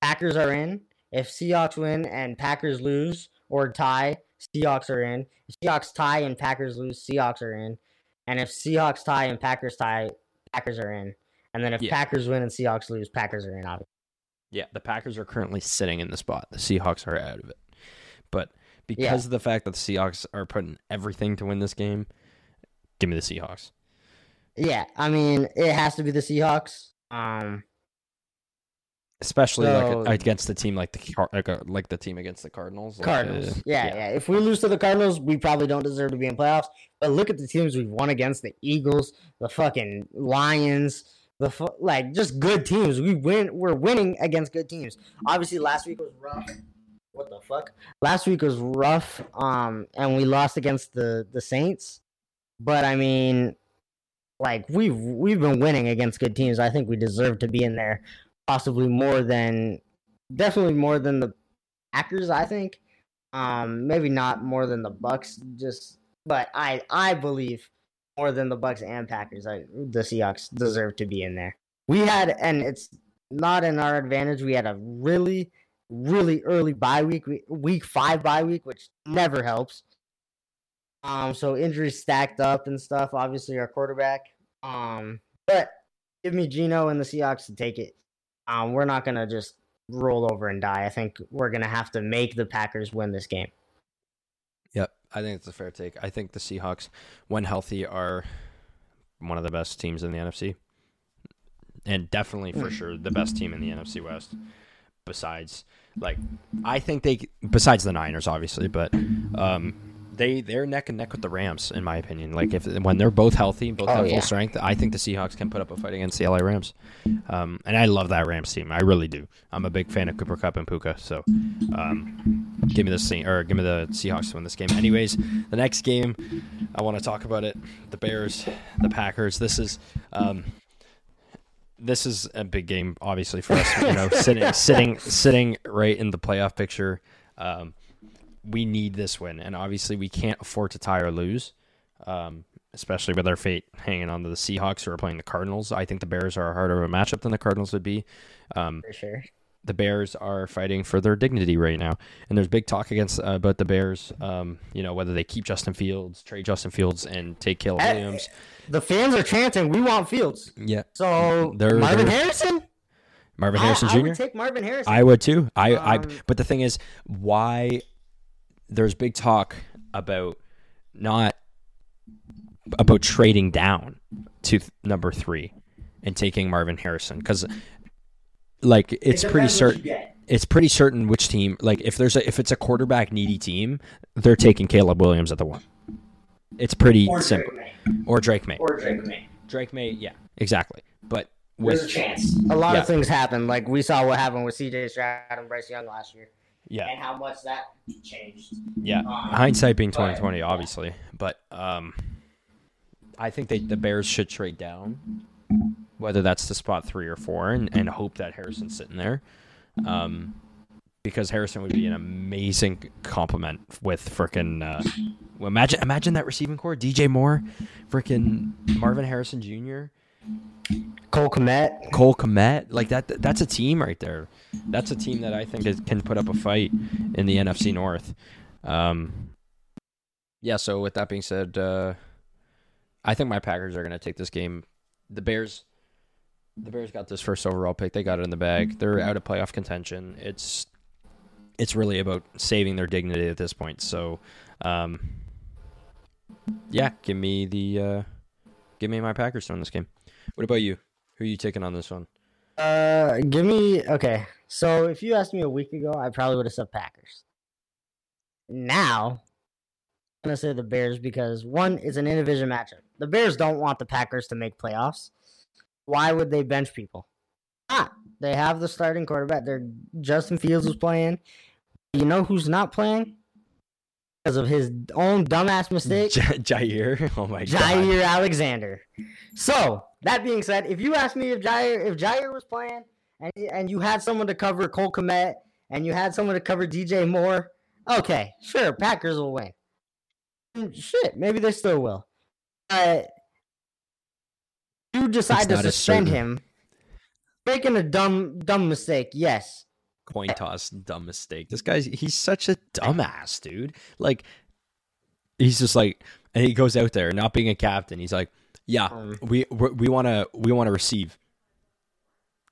Packers are in. If Seahawks win and Packers lose or tie, Seahawks are in. If Seahawks tie and Packers lose, Seahawks are in. And if Seahawks tie and Packers tie, Packers are in. And then if Yeah. Packers win and Seahawks lose, Packers are in. Obviously. yeah, the Packers are currently sitting in the spot. The Seahawks are out of it. But because of the fact that the Seahawks are putting everything to win this game, give me the Seahawks. Yeah, I mean it has to be the Seahawks. Um, Especially So- like against the team like the like, uh, like the team against the Cardinals. like, Cardinals. uh, yeah, yeah, If we lose to the Cardinals, we probably don't deserve to be in playoffs. But look at the teams we've won against: the Eagles, the fucking Lions, the fu- like just good teams. We win. We're winning against good teams. Obviously, last week was rough. What the fuck? Last week was rough. Um, and we lost against the the Saints. But I mean, like we've we've been winning against good teams. I think we deserve to be in there, possibly more than, definitely more than the Packers. I think. Um, maybe not more than the Bucks, just but I I believe more than the Bucks and Packers. I, the Seahawks deserve to be in there. We had, and it's not in our advantage. We had a really, really early bye week, week five bye week, which never helps. Um, so injuries stacked up and stuff. Obviously, our quarterback. Um, but give me Gino and the Seahawks to take it. Um, we're not gonna just roll over and die. I think we're gonna have to make the Packers win this game. Yep, I think it's a fair take. I think the Seahawks, when healthy, are one of the best teams in the NFC, and definitely for Mm. sure the best team in the NFC West. Besides, like, I think they besides the Niners, obviously, but um, they they're neck and neck with the Rams in my opinion. Like, if when they're both healthy, both Oh, have yeah. full strength, I think the Seahawks can put up a fight against the LA Rams. Um, and I love that Rams team. I really do. I'm a big fan of Cooper Kupp and Puka, so um, give me the Se- or give me the Seahawks to win this game. Anyways, the next game I want to talk about it: the Bears, the Packers. This is um, this is a big game, obviously for us. You know, *laughs* sitting sitting sitting right in the playoff picture. Um, we need this win, and obviously we can't afford to tie or lose. Um, especially with our fate hanging on to the Seahawks who are playing the Cardinals. I think the Bears are a harder of a matchup than the Cardinals would be. Um, For sure. the Bears are fighting for their dignity right now, and there's big talk against uh, about the Bears. Um, you know whether they keep Justin Fields, trade Justin Fields, and take Caleb Eh, Williams. The fans are chanting, "We want Fields." Yeah, So They're- Marvin they're- Harrison. Marvin I- Harrison I, Jr. would take Marvin Harrison. I would too. I, I. Um, But the thing is, why there's big talk about not about trading down to th- number three and taking Marvin Harrison because, like, it's pretty certain. It's pretty certain which team. Like, if there's a if it's a quarterback needy team, they're taking Caleb Williams at the one. it's pretty Or simple. Drake Maye. Or Drake Maye. Or Drake Maye. Drake Maye, yeah, exactly. But There's a with chance. A lot Yeah. of things happen. Like we saw what happened with CJ Stroud and Bryce Young last year, yeah, and how much that changed. yeah. Um, Hindsight being but- twenty twenty, obviously, but um, I think they the Bears should trade down, whether that's to spot three or four, and, and hope that Harrison's sitting there, um, because Harrison would be an amazing complement with frickin' uh, well, imagine imagine that receiving core: DJ Moore, frickin' Marvin Harrison Jr. Cole Kmet. Cole Kmet, like that. That's a team right there. That's a team that I think is, can put up a fight in the NFC North. Um, yeah. So with that being said, uh, I think my Packers are going to take this game. The Bears, the Bears got this first overall pick. They got it in the bag. They're out of playoff contention. It's it's really about saving their dignity at this point. So, um, yeah, give me the uh, give me my Packers to win this game. What about you? Who are you taking on this one? Uh, give me okay. So if you asked me a week ago, I probably would have said Packers. Now, I'm gonna say the Bears because one, it's an in-division matchup. The Bears don't want the Packers to make playoffs. Why would they bench people? Not. They have the starting quarterback. They're Justin Fields is playing. You know who's not playing? Because of his own dumbass mistake. J- Jaire. *laughs* Oh my god. Jaire Alexander. So that being said, if you asked me if Jaire if Jaire was playing and and you had someone to cover Cole Kmet and you had someone to cover DJ Moore, okay, sure, Packers will win. Mm, Shit, maybe they still will. But you decide to suspend him, making a dumb dumb mistake. Yes, Coin toss, dumb mistake. This guy's he's such a dumbass, dude. Like he's just like and he goes out there not being a captain. He's like, "Yeah, Um, we we want to we want to receive."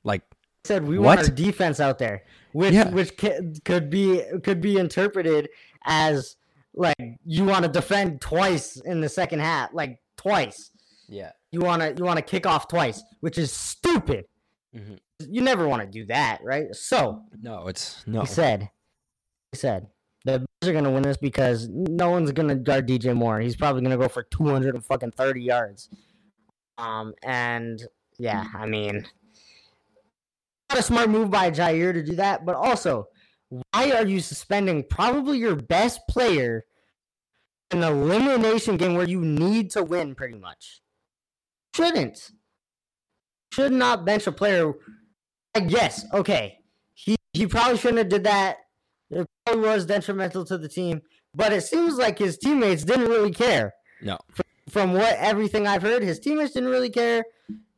Like said we want our What? defense out there, which Yeah. which could be could be interpreted as like you want to defend twice in the second half, like twice. yeah. You want to you want to kick off twice, which is stupid. Mhm. You never want to do that, right? So No, it's no. he said, he said the Bears are gonna win this because no one's gonna guard DJ Moore. He's probably gonna go for two hundred and fucking thirty yards. Um, and yeah, I mean, not a smart move by Jaire to do that, but also, why are you suspending probably your best player in an elimination game where you need to win pretty much? Shouldn't. Should not bench a player. Like, yes, okay. He he probably shouldn't have did that. It probably was detrimental to the team, but it seems like his teammates didn't really care. No. From what everything I've heard, his teammates didn't really care.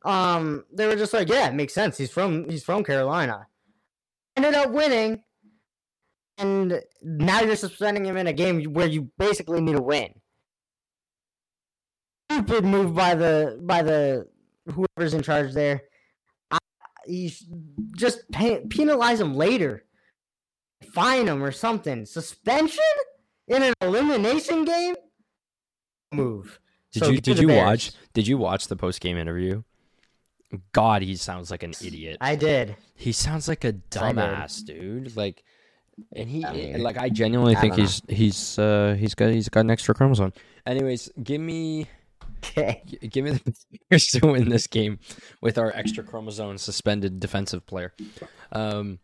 Um, they were just like, yeah, it makes sense. He's from he's from Carolina. Ended up winning, and now you're suspending him in a game where you basically need to win. Stupid move by the by the whoever's in charge there. I, you just pay, penalize him later, fine him or something. Suspension in an elimination game. Move. Did So you did you Bears. watch did you watch the post game interview? God, he sounds like an idiot. I did. He sounds like a dumbass, dude. Like, and he I mean, like I genuinely I think know. he's he's uh he's got he's got an extra chromosome. Anyways, give me Okay. give me the Bears *laughs* to win this game with our extra chromosome suspended defensive player. Um.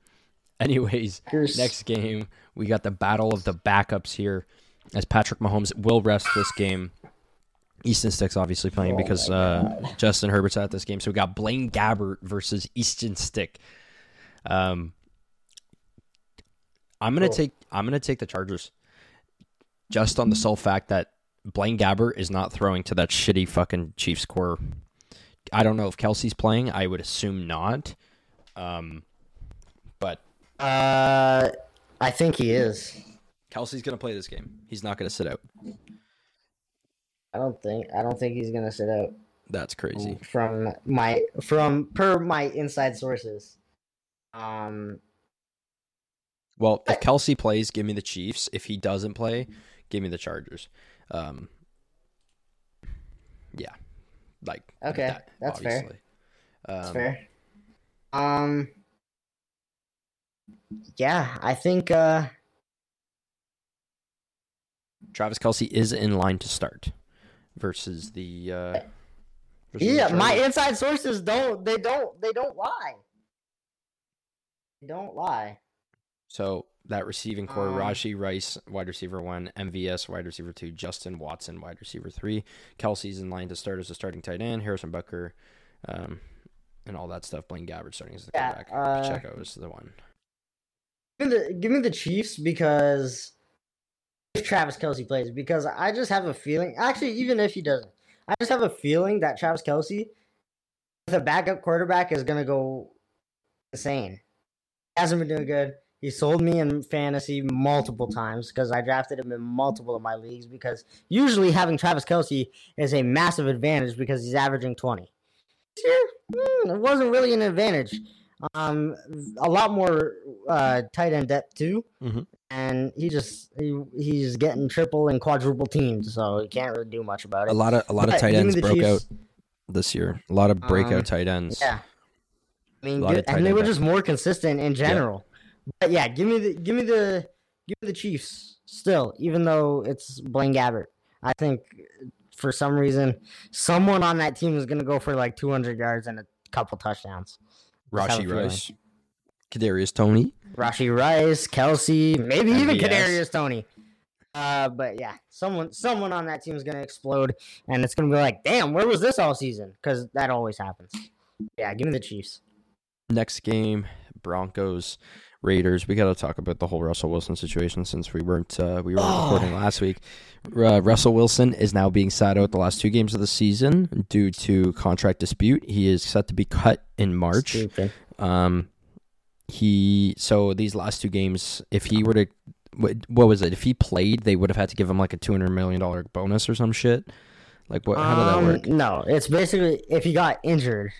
*laughs* Anyways, next game we got the battle of the backups here, as Patrick Mahomes will rest this game. Easton Stick's obviously playing Oh because uh, *laughs* Justin Herbert's at this game. So we got Blaine Gabbert versus Easton Stick. Um, I'm gonna Cool. take I'm gonna take the Chargers, just on the sole fact that Blaine Gabbert is not throwing to that shitty fucking Chiefs core. I don't know if Kelce's playing. I would assume not. Um, Uh, I think he is. Kelce's gonna play this game. He's not gonna sit out. I don't think. I don't think he's gonna sit out. That's crazy. From my from per my inside sources. Um. Well, if Kelce plays, give me the Chiefs. If he doesn't play, give me the Chargers. Um, yeah, like Okay, that, that's fair. obviously. That's Um, fair. Um. Yeah, I think. Uh. Travis Kelce is in line to start. versus the. Uh, versus the Yeah, my inside sources don't. They don't. They don't lie. They don't lie. So that receiving core: Um, Rashee Rice, wide receiver one; MVS, wide receiver two; Justin Watson, wide receiver three; Kelce's in line to start as a starting tight end; Harrison Butker, um, and all that stuff. Blaine Gabbert starting as the Yeah, quarterback. uh, Pacheco is the one. Give me the give me the Chiefs because if Travis Kelce plays, because I just have a feeling. Actually, even if he doesn't, I just have a feeling that Travis Kelce, with a backup quarterback, is gonna go insane. He hasn't been doing good. He sold me in fantasy multiple times because I drafted him in multiple of my leagues. Because usually having Travis Kelce is a massive advantage because he's averaging twenty. This year, hmm, it wasn't really an advantage. Um, a lot more uh, tight end depth too, Mhm. and he just he, he's getting triple and quadruple teams, so he can't really do much about it. A lot of a lot of tight ends broke Chiefs. out this year. A lot of breakout Um, tight ends. Yeah, I mean, good, and they were depth. just more consistent in general. But yeah, give me the give me the give me the Chiefs still, even though it's Blaine Gabbert. I think for some reason someone on that team is going to go for like 200 yards and a couple touchdowns. Rashee. Rice, Kadarius Toney. Rashee Rice, Kelce, maybe even Kadarius Toney. Uh, but yeah, someone someone on that team is gonna explode, and it's gonna be like, damn, where was this all season? Because that always happens. Yeah, give me the Chiefs. Next game, Broncos, Raiders. We got to talk about the whole Russell Wilson situation since we weren't uh, we weren't Oh. recording last week. Uh, Russell Wilson is now being sat out the last two games of the season due to contract dispute. He is set to be cut in March. Um, he so these last two games, if he were to, what, what was it? If he played, they would have had to give him like a two hundred million dollar bonus or some shit. Like what? How did that Um, work? No, it's basically if he got injured,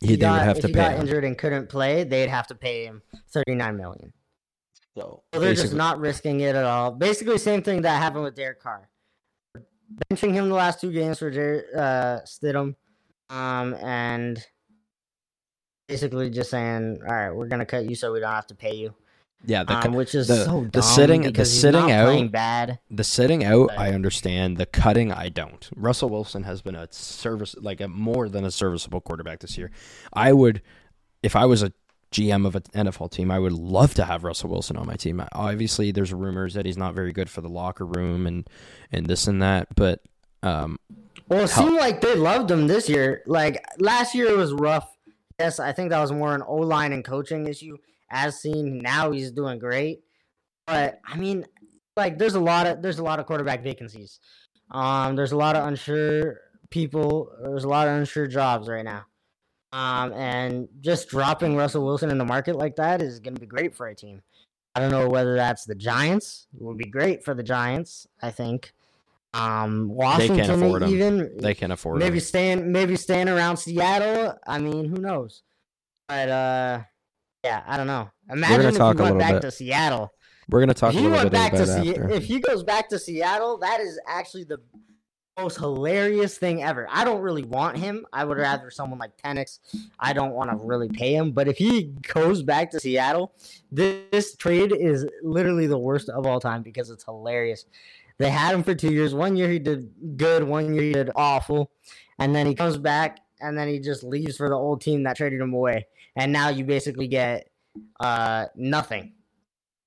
He, he they would got, have if to he pay got him. injured and couldn't play, they'd have to pay him 39 million. So So they're just not risking it at all. Basically, same thing that happened with Derek Carr. Benching him the last two games for Jer- uh, Stidham, um, and basically just saying, "All right, we're gonna cut you so we don't have to pay you," yeah, the, um, which is the- so the dumb sitting- the sitting out- playing bad. The sitting out, But- I understand. The cutting, I don't. Russell Wilson has been a service, like a more than a serviceable quarterback this year. I would, if I was a GM of an NFL team, I would love to have Russell Wilson on my team. Obviously, there's rumors that he's not very good for the locker room and and this and that, but um, Well, it seemed like they loved him this year. Like last year, it was rough. Yes, I think that was more an O line and coaching issue. As seen, now he's doing great. But I mean, like, there's a lot of there's a lot of quarterback vacancies. Um, there's a lot of unsure people. There's a lot of unsure jobs right now. Um, and just dropping Russell Wilson in the market like that is going to be great for a team. I don't know whether that's the Giants. It would be great for the Giants. I think. Um, They Washington can't afford him. even they can afford maybe him. staying maybe staying around Seattle. I mean, who knows? But uh, yeah, I don't know. Imagine if he went back bit to Seattle. We're gonna talk if a he little went bit back about to Se- if he goes back to Seattle, that is actually the most hilarious thing ever. I don't really want him. I would rather someone like Penix. I don't want to really pay him. But if he goes back to Seattle, this, this trade is literally the worst of all time because it's hilarious. They had him for two years. One year he did good, one year he did awful. And then he comes back and then he just leaves for the old team that traded him away. And now you basically get uh nothing.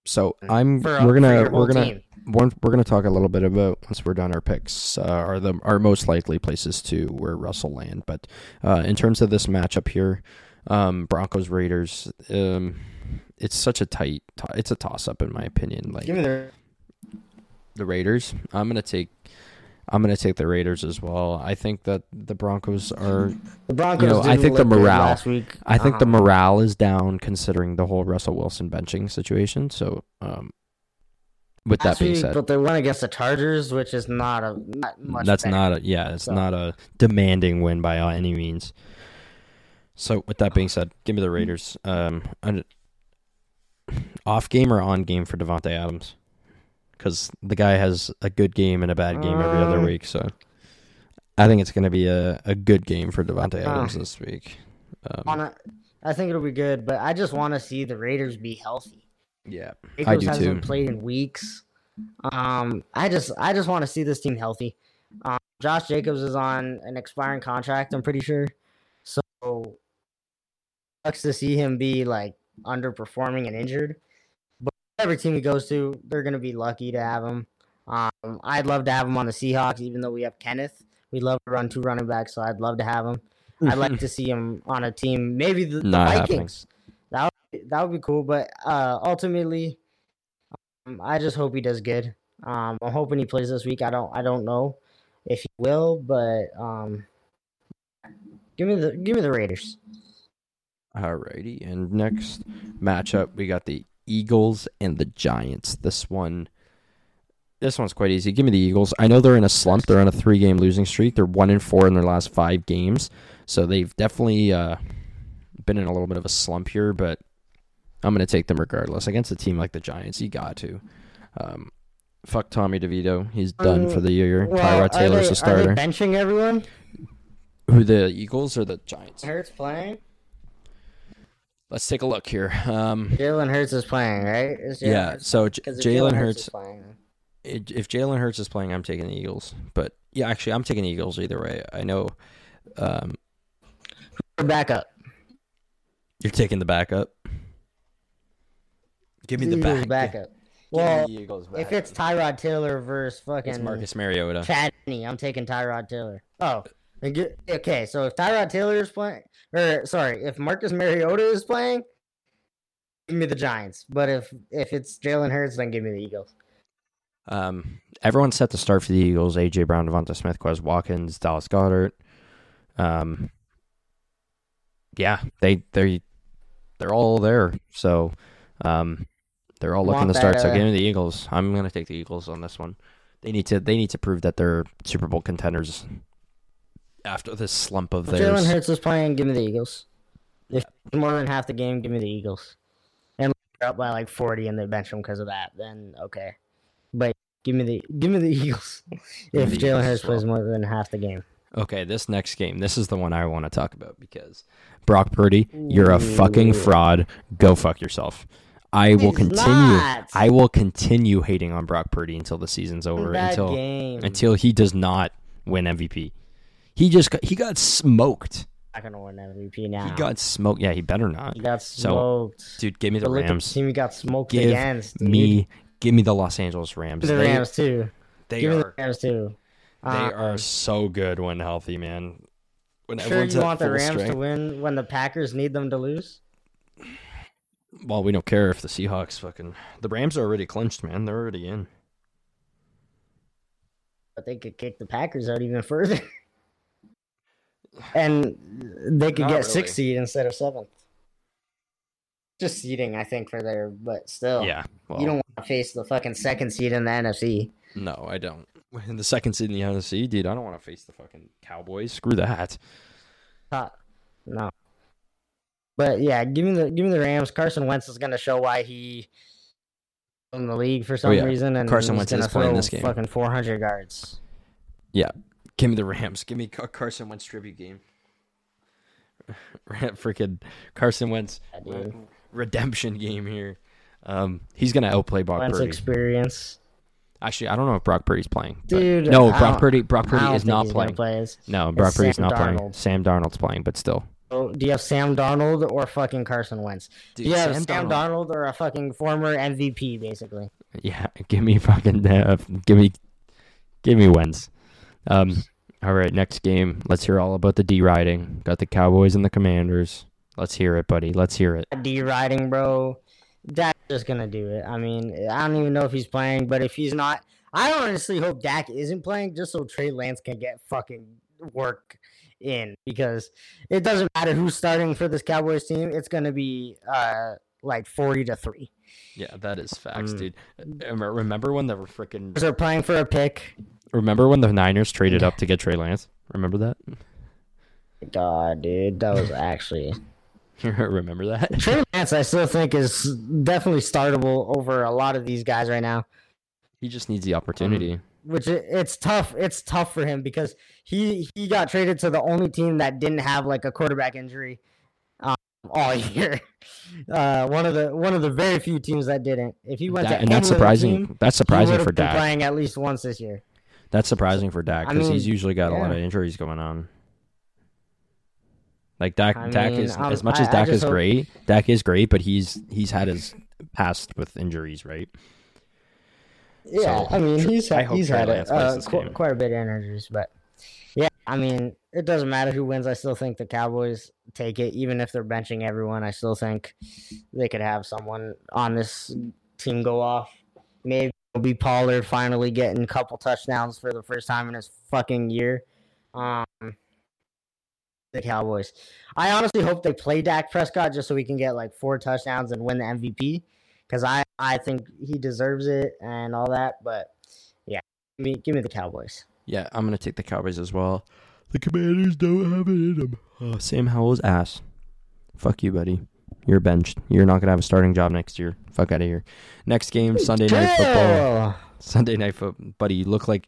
so I'm. For, we're gonna we're gonna team. one, we're going to talk a little bit about once we're done our picks uh, are the our most likely places to where Russell land. But uh, in terms of this matchup here, um, Broncos Raiders, um, it's such a tight. It's a toss up in my opinion. Like Give me the the Raiders, I'm going to take. I'm going to take the Raiders as well. I think that the Broncos are. The Broncos. You know, I think the morale- last week. I think the Um, morale is down considering the whole Russell Wilson benching situation. So, um, with that last being week, said, but they went against the Chargers, which is not a not much. that's better. not a yeah it's So- not a demanding win by any means so with that being said give me the raiders um off game or on game for davante adams because the guy has a good game and a bad game every other Um, week so i think it's going to be a, a good game for davante Uh, adams this week um, I think it'll be good, but I just want to see the Raiders be healthy. yeah Jacobs do hasn't too. played in weeks. Um, I just I just want to see this team healthy. Um, Josh Jacobs is on an expiring contract. I'm pretty sure. So sucks to see him be like underperforming and injured. Every team he goes to, they're gonna be lucky to have him. Um, I'd love to have him on the Seahawks, even though we have Kenneth. We love to run two running backs, so I'd love to have him. I'd like to *laughs* see him on a team, maybe the, the happening. Vikings. That would be, that would be cool. But uh, ultimately, um, I just hope he does good. Um, I'm hoping he plays this week. I don't I don't know if he will, but um, give me the give me the Raiders. Alrighty, and next matchup we got the Eagles and the Giants. This one, this one's quite easy. Give me the Eagles. I know they're in a slump. They're on a three-game losing streak. They're one and four in their last five games, so they've definitely uh, been in a little bit of a slump here. But I'm gonna take them regardless against a team like the Giants. You got to. Um, fuck Tommy DeVito. He's done for the year. Well, Tyrod Taylor's they- the starter. Are they benching everyone? Who the Eagles or the Giants? Hurts playing. Let's take a look here. Um, Jalen Hurts is playing, right? Is Jalen yeah, Hurts- so J- 'cause if Jalen is Hurts. playing. if Jalen Hurts is playing, I'm taking the Eagles. But yeah, actually, I'm taking the Eagles either way. I know um, Back up. you're taking the backup. Give me the Eagles back. backup. Well, the Eagles if it's Tyrod Taylor versus fucking it's Marcus Mariota. Chadney, I'm taking Tyrod Taylor. Oh, and get- okay. So if Tyrod Taylor is playing, or sorry, if Marcus Mariota is playing, give me the Giants. But if if it's Jalen Hurts, then give me the Eagles. Um, everyone's set to start for the Eagles. AJ Brown, Devonta Smith, Quez Watkins, Dallas Goedert. Um, yeah, they they they're all there. So, um, they're all looking to start. that, so uh, give me the Eagles. I'm gonna take the Eagles on this one. They need to they need to prove that they're Super Bowl contenders after this slump of If theirs. Jalen Hurts is playing, give me the Eagles. If more than half the game, give me the Eagles. And they're up by like 40 and they bench them because of that, then okay. But give me the give me the *laughs* Eagles. If the Jalen Hurts plays more than half the game. Okay, this next game, this is the one I want to talk about because Brock Purdy, you're a fucking fraud. Go fuck yourself. I will continue. I will continue hating on Brock Purdy until the season's over. Bad Until game. until he does not win MVP. He just got, he got smoked. not gonna win MVP now. He got smoked. Yeah, he better not. He got So, smoked. Dude, give me the But Rams. the team he got smoked Give against. Dude. me, give me the Los Angeles Rams. The They- Rams too. They Give me are the Rams too. they Uh, are so good when healthy, man. When Sure, you want the Rams strength. to win when the Packers need them to lose? Well, we don't care if the Seahawks fucking the Rams are already clinched, man. They're already in. But they could kick the Packers out even further. *laughs* and they could Not get really. sixth seed instead of seventh. Just seeding, I think, for there, but still. Yeah. Well, you don't want to face the fucking second seed in the NFC. No, I don't. In *laughs* the second seed in the NFC, dude, I don't want to face the fucking Cowboys. Screw that. Uh, No. But yeah, give me the give me the Rams. Carson Wentz is gonna show why he in the league for some Oh, yeah. reason, and Carson Wentz is playing this game. Fucking four hundred yards. Give me the Rams. Give me Car- Carson Wentz tribute game. *laughs* Freaking Carson Wentz redemption game here. Um, he's gonna outplay Brock Wentz Purdy. experience, Actually, I don't know if Brock Purdy's playing. dude. no, Brock Purdy. Brock Purdy is not playing. play. No, Brock Purdy's Sam not playing. Sam Darnold's playing, but still. Oh, do you have Sam Darnold or fucking Carson Wentz? Dude, do you have Sam Sam, Darnold- Darnold. or a fucking former MVP, basically? Yeah, *laughs* give me fucking uh, give me give me Wentz. Um all right, next game. Let's hear all about the D riding. Got the Cowboys and the Commanders. Let's hear it, buddy. Let's hear it. D riding, bro. Dak's just gonna do it. I mean, I don't even know if he's playing, but if he's not, I honestly hope Dak isn't playing just so Trey Lance can get fucking work in because it doesn't matter who's starting for this Cowboys team. It's gonna be uh like forty to three. Yeah, that is facts, Mm. dude. Remember when the freaking They're playing for a pick. Remember when the Niners traded up to get Trey Lance? Remember that? God, dude, that was actually *laughs* Remember that? *laughs* Trey Lance. I still think is definitely startable over a lot of these guys right now. He just needs the opportunity. which it, it's tough. It's tough for him because he he got traded to the only team that didn't have like a quarterback injury um, all *laughs* year. Uh, one of the one of the very few teams that didn't. If he went That- to and that's surprising. team, that's surprising for Dak. playing at least once this year. That's surprising for Dak I because he's usually got a lot of injuries going on. Like Dak, I Dak mean, is um, as much as Dak is hope- great. Dak is great, but he's he's had his past with injuries, right? Yeah, So, I mean he's had, he's had a, uh, qu- quite a bit of injuries, but yeah, I mean it doesn't matter who wins. I still think the Cowboys take it, even if they're benching everyone. I still think they could have someone on this team go off. Maybe be Pollard finally getting a couple touchdowns for the first time in his fucking year. Um, the Cowboys. I honestly hope they play Dak Prescott just so we can get like four touchdowns and win the MVP because I, I think he deserves it and all that. But yeah, give me, give me the Cowboys. Yeah, I'm gonna take the Cowboys as well. The Commanders don't have it in them. Oh, Sam Howell's ass. Fuck you, buddy. You're benched. You're not gonna have a starting job next year. Fuck out of here. Next game, Sunday night football. Sunday night football, buddy. You look like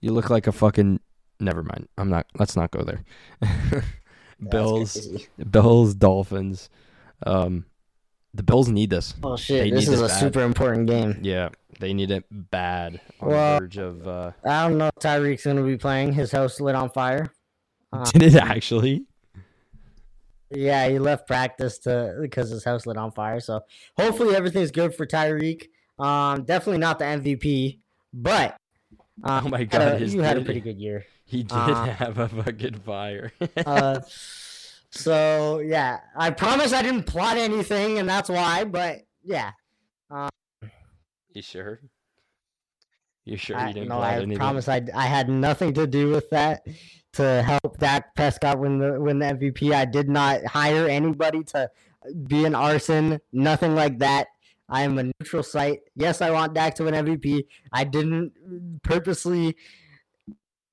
you look like a fucking. Never mind. I'm not. Let's not go there. *laughs* Bills. Bills, Dolphins. Um, the Bills need this. Oh They shit! This need is this a bad. super important game. Yeah, they need it bad on Well- the verge of. Uh, I don't know. if Tyreek's gonna be playing. His house lit on fire. Um, *laughs* did it actually? Yeah, he left practice to because his house lit on fire. So hopefully everything's good for Tyreek. Um, definitely not the MVP, but um, Oh my had God, a- his you had a *laughs* pretty good year. He did Uh, have a fucking fire. Uh, so yeah, I promise I didn't plot anything, and that's why. But yeah, you sure? You sure I, you didn't no, plot I anything? promise I, I had nothing to do with that to help Dak Prescott win the win the MVP. I did not hire anybody to be an arson, nothing like that. I am a neutral site. Yes, I want Dak to win MVP. I didn't purposely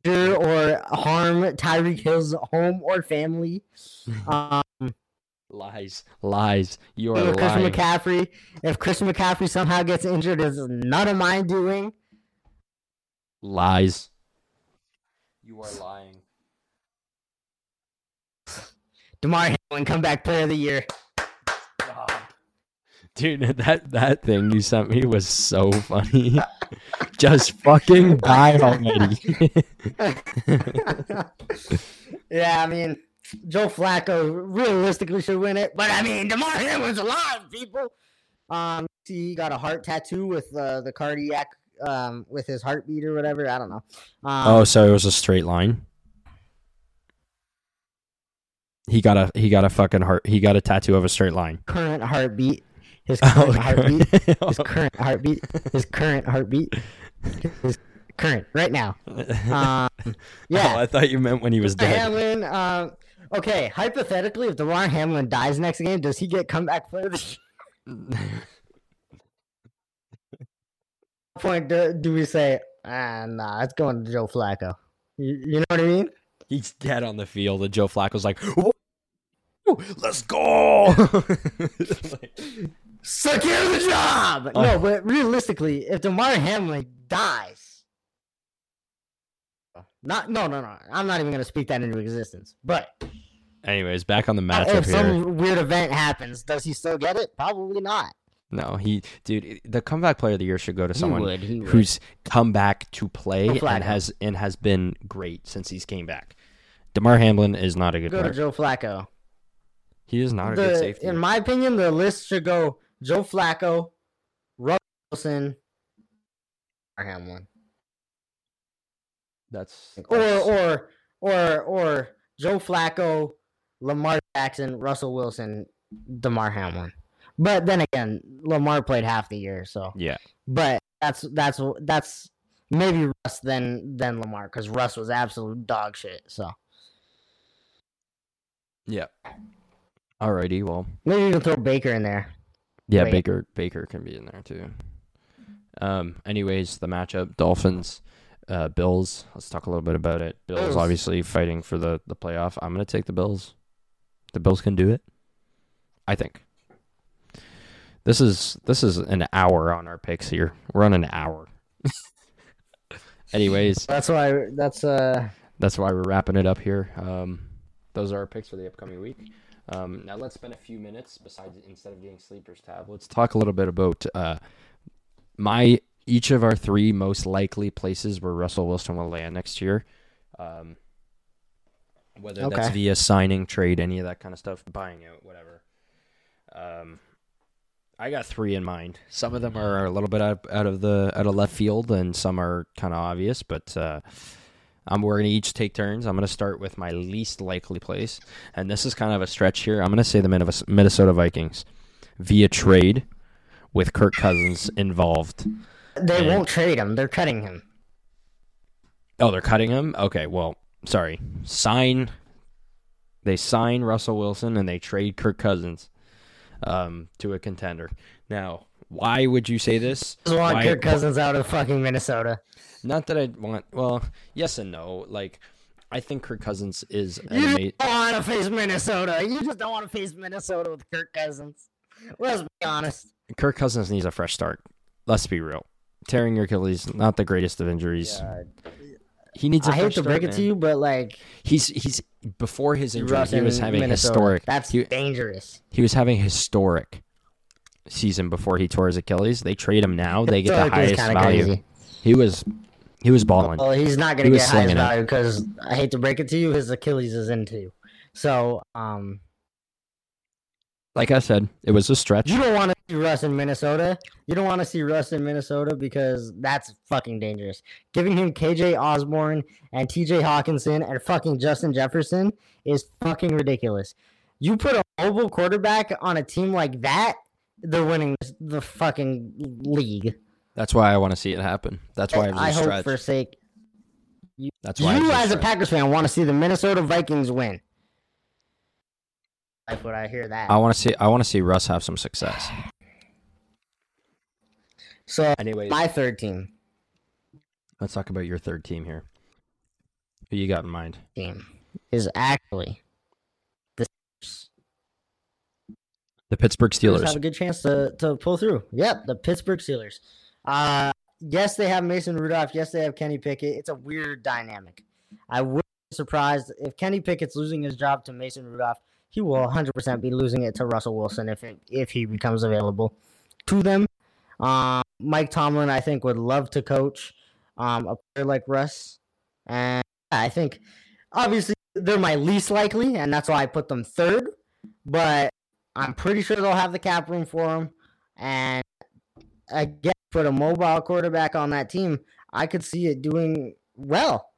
injure or harm Tyreek Hill's home or family. *laughs* Um, Lies, lies. You are if Christian lying. McCaffrey, if Christian McCaffrey somehow gets injured, it's none of my doing. Lies. You are lying. Damar Hamlin, comeback player of the year. Dude, that that thing you sent me was so funny. *laughs* Just fucking die already. *laughs* yeah, I mean, Joe Flacco realistically should win it, but I mean, Damar Hamlin's alive, people. Um, he got a heart tattoo with uh, the cardiac, um, with his heartbeat or whatever. I don't know. Um, oh, so it was a straight line. He got a he got a fucking heart. He got a tattoo of a straight line. current heartbeat. His *laughs* current Oh, heartbeat. His current heartbeat. His current heartbeat. His current right now. Um, *laughs* Oh, yeah. I thought you meant when he was dead. Hamlin. Um, okay, hypothetically, if Damar Hamlin dies next game, does he get comeback player of the year? *laughs* point? Do, do we say, ah, nah, it's going to Joe Flacco? You, you know what I mean? He's dead on the field, and Joe Flacco's like, "Whoa, *laughs* "Let's go!" Like, Secure the job. Uh. no, but realistically, if Damar Hamlin dies, not no no no, I'm not even gonna speak that into existence. But Anyways, back on the matchup if here. some weird event happens, does he still get it? Probably not. No, he, dude, the comeback player of the year should go to He someone would, he would. who's come back to play and has and has been great since he's came back. Damar Hamlin is not a good Go to. Joe Flacco. He is not a good safety. in my opinion, the list should go Joe Flacco, Russell Wilson, Hamlin, that's, or or or or Joe Flacco, Lamar Jackson, Russell Wilson, Demar Hamlin. But then again, Lamar played half the year, so. yeah. But that's that's that's maybe Russ than than Lamar because Russ was absolute dog shit. So Yeah. Alrighty, well, maybe even throw Baker in there. yeah, Wait. Baker Baker can be in there too. Um. Anyways, the matchup: Dolphins, uh, Bills. Let's talk a little bit about it. Bills, Bills. obviously fighting for the the playoff. I'm gonna take the Bills. The Bills can do it. I think. This is this is an hour on our picks here. We're on an hour. *laughs* Anyways, That's why that's uh that's why we're wrapping it up here. Um, those are our picks for the upcoming week. Um, now let's spend a few minutes besides instead of getting sleepers tab. Let's talk a little bit about uh, my each of our three most likely places where Russell Wilson will land next year. Um, whether that's via signing, trade, any of that kind of stuff, buying out, whatever. Um, I got three in mind. Some of them are a little bit out, out of the out of left field, and some are kind of obvious. But uh, I'm we're gonna each take turns. I'm gonna start with my least likely place, and this is kind of a stretch here. I'm gonna say the Minnesota Vikings via trade with Kirk Cousins involved. They And- won't trade him. They're cutting him. Oh, they're cutting him. Okay, well, sorry. Sign. They sign Russell Wilson and they trade Kirk Cousins um, to a contender. Now, why would you say this? Just want Why- Kirk Cousins out of fucking Minnesota. Not that I want. Well, yes and no. Like, I think Kirk Cousins is an You amazing. don't want to face Minnesota. You just don't want to face Minnesota with Kirk Cousins. Let's be honest. Kirk Cousins needs a fresh start. Let's be real. Tearing your Achilles, not the greatest of injuries. He needs. a I hate to break it to you, but like He's he's before his injury. He was having Minnesota, historic. That's he, dangerous. he was having historic season before he tore his Achilles. They trade him now. They get the highest value. crazy. He was he was balling. Well, he's not going to get highest slinging value because I hate to break it to you, his Achilles is into. So, um, Like I said, it was a stretch. you don't want to see Russ in Minnesota. You don't want to see Russ in Minnesota because that's fucking dangerous. Giving him KJ Osborn and TJ Hockenson and fucking Justin Jefferson is fucking ridiculous. You put a mobile quarterback on a team like that, they're winning the fucking league. That's why I want to see it happen. That's why it was hope stretch. for sake That's why you as a. Packers fan want to see the Minnesota Vikings win. Like when I hear that. I want to see I want to see Russ have some success. so Anyways, my third team let's talk about your third team here. Who you got in mind? team is actually the Steelers. The Pittsburgh Steelers have a good chance to, to pull through. Yep, the Pittsburgh Steelers. Uh, yes, they have Mason Rudolph. Yes, they have Kenny Pickett. It's a weird dynamic. I would be surprised if Kenny Pickett's losing his job to Mason Rudolph. He will 100% be losing it to Russell Wilson if it, if he becomes available to them. Um, Mike Tomlin, I think, would love to coach um, a player like Russ, and I think obviously they're my least likely, and that's why I put them third. But I'm pretty sure they'll have the cap room for him. And again, put a mobile quarterback on that team, I could see it doing well.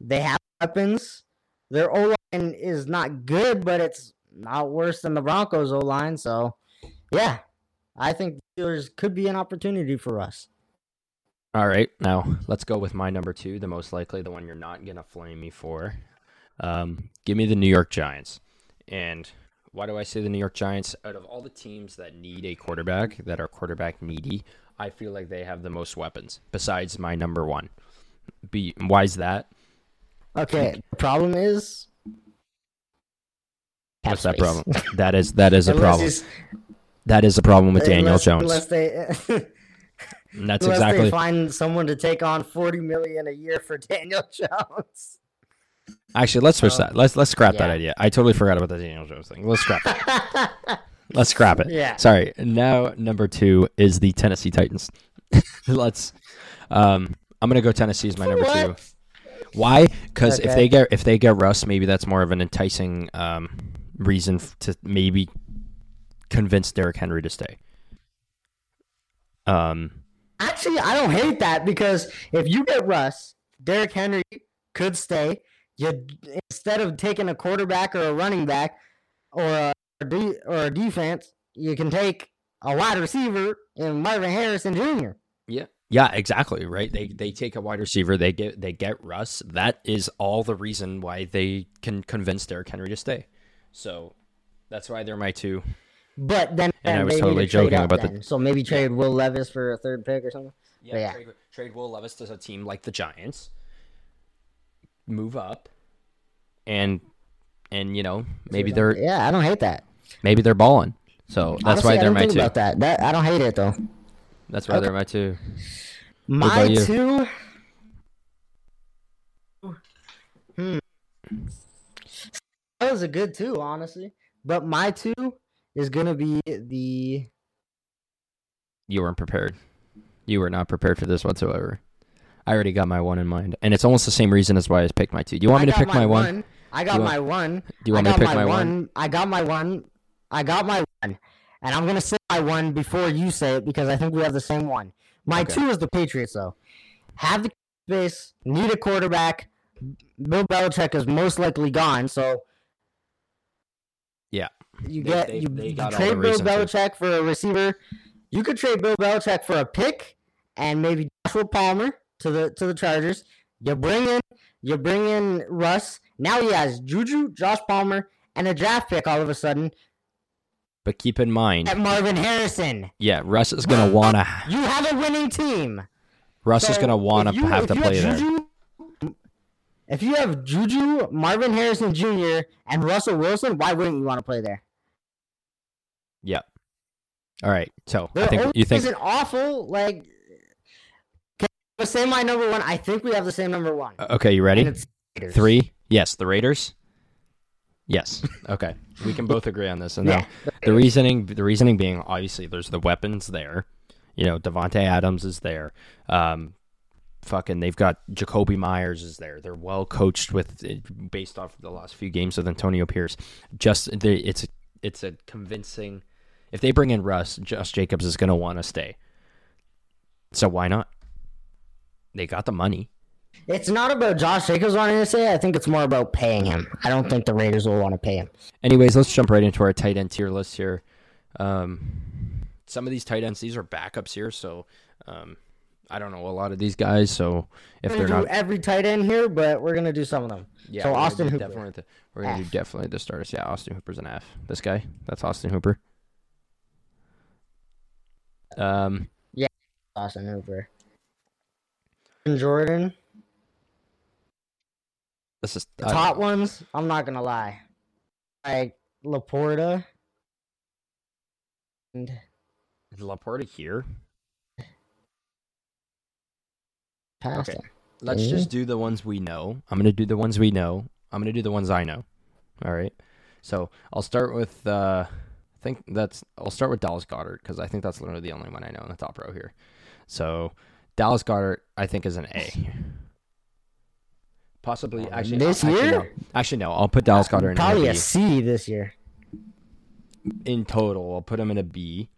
They have weapons. Their O line is not good, but it's not worse than the Broncos O line. So, yeah, I think the Steelers could be an opportunity for us. All right, now let's go with my number two, the most likely, the one you're not gonna flame me for. Um, give me the New York Giants. And why do I say the New York Giants? Out of all the teams that need a quarterback, that are quarterback needy, I feel like they have the most weapons. Besides my number one. Be why is that? Okay, the problem is. What's that problem? that is that is a problem. he's- That is a problem with Daniel unless- Jones. Unless they, *laughs* that's unless exactly they find someone to take on forty million a year for *laughs* Daniel Jones. actually. Let's switch So, that. Let's let's scrap that idea. I totally forgot about the Daniel Jones thing. Let's scrap it. *laughs* Let's scrap it. Yeah. Sorry. Now number two is the Tennessee Titans. *laughs* Let's. Um, I'm gonna go Tennessee as my number two. Why? Because if they get if they get Russ, maybe that's more of an enticing um, reason f- to maybe convince Derrick Henry to stay. Um, Actually, I don't hate that because if you get Russ, Derrick Henry could stay. You instead of taking a quarterback or a running back or a de- or a defense, you can take a wide receiver in Marvin Harrison Jr. Yeah. Yeah, exactly, right? They they take a wide receiver, they get they get Russ. That is all the reason why they can convince Derrick Henry to stay. So that's why they're my two. But then And I was totally to joking about the- So maybe trade Will Levis for a third pick or something. Yeah, yeah. Trade, trade Will Levis to a team like the Giants. Move up. And and you know, maybe they're Yeah, I don't hate that. Maybe they're balling. So that's Honestly, why they're my think two. about that. That I don't hate it though. That's why they're my two. My two. Hmm. That was a good two, honestly. But my two is gonna be the You weren't prepared. You were not prepared for this whatsoever. I already got my one in mind, and it's almost the same reason as why I picked my two. Do you want I me to pick my one? I got want- my one. Do you want I me to pick my one? I got my one. I got my one. And I'm gonna say my one before you say it because I think we have the same one. My Okay. two is the Patriots though. Have the space, need a quarterback. Bill Belichick is most likely gone, so Yeah. you get they- you, they you got all trade Bill reason to. Belichick for a receiver. You could trade Bill Belichick for a pick and maybe Joshua Palmer to the to the Chargers. You bring in you bring in Russ. Now he has Juju, Josh Palmer, and a draft pick all of a sudden But keep in mind, at Marvin Harrison. yeah, Russ is gonna wanna You have a winning team. Russ is gonna wanna you- have to play there. Juju, If you have Juju, Marvin Harrison Jr., and Russell Wilson, why wouldn't you want to play there? Yep. All right. So I think you think isn't awful. Like, I say my number one? I think we have the same number one. okay. You ready? And it's Raiders. Three. Yes, the Raiders. Yes. Okay. We can both agree on this. And Yeah. the reasoning, the reasoning being obviously there's the weapons there. You know, Davante Adams is there. Um, fucking, they've got Jakobi Meyers is there. They're well coached with based off of the last few games with Antonio Pierce. Just they, it's a, it's a convincing. If they bring in Russ, Josh Jacobs is going to want to stay. So why not? They got the money. It's not about Josh Jacobs wanting to say. I think it's more about paying him. I don't think the Raiders will want to pay him. Anyways, let's jump right into our tight end tier list here. Um, some of these tight ends, these are backups here, so um, I don't know a lot of these guys. So if they're do not, every tight end here, but we're gonna do some of them. yeah, so Austin Hooper. definitely the, we're gonna do definitely the starters. Yeah, Austin Hooper's an F. This guy, that's Austin Hooper. Um, Yeah, Austin Hooper. And Jordan. This is The top know. ones, I'm not gonna lie. Like Laporta. And Is Laporta here. past Okay. Let's Mhm. just do the ones we know. I'm gonna do the ones we know. I'm gonna do the ones I know. All right. So I'll start with. Uh, I think that's. I'll start with Dallas Goedert because I think that's literally the only one I know in the top row here. So Dallas Goedert, I think, is an A. Possibly, actually, This actually, year? no. Actually, no. I'll put Dallas Goedert in Probably a a. C this year. in total. I'll put him in a B,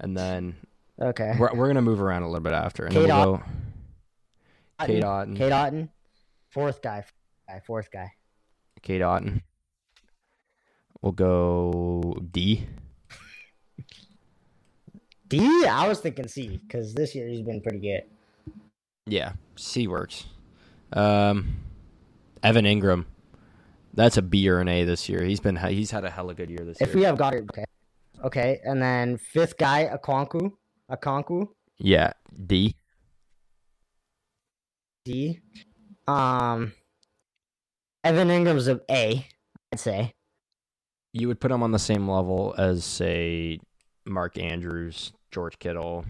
and then Okay. we're we're gonna move around a little bit after, and Kate then we'll go Cade Otton. Cade Otton. Fourth guy. fourth guy. Fourth guy. Cade Otton. We'll go D. *laughs* D. I was thinking C because this year he's been pretty good. Yeah, C works. Um, Evan Engram. That's a B or an A this year. He's been he's had a hell hella good year this If year. If we have Goedert, okay. Okay, and then fifth guy, Okonkwo. Okonkwo. yeah, D. D. Um. Evan Engram's a A. I'd say. You would put him on the same level as say Mark Andrews, George Kittle.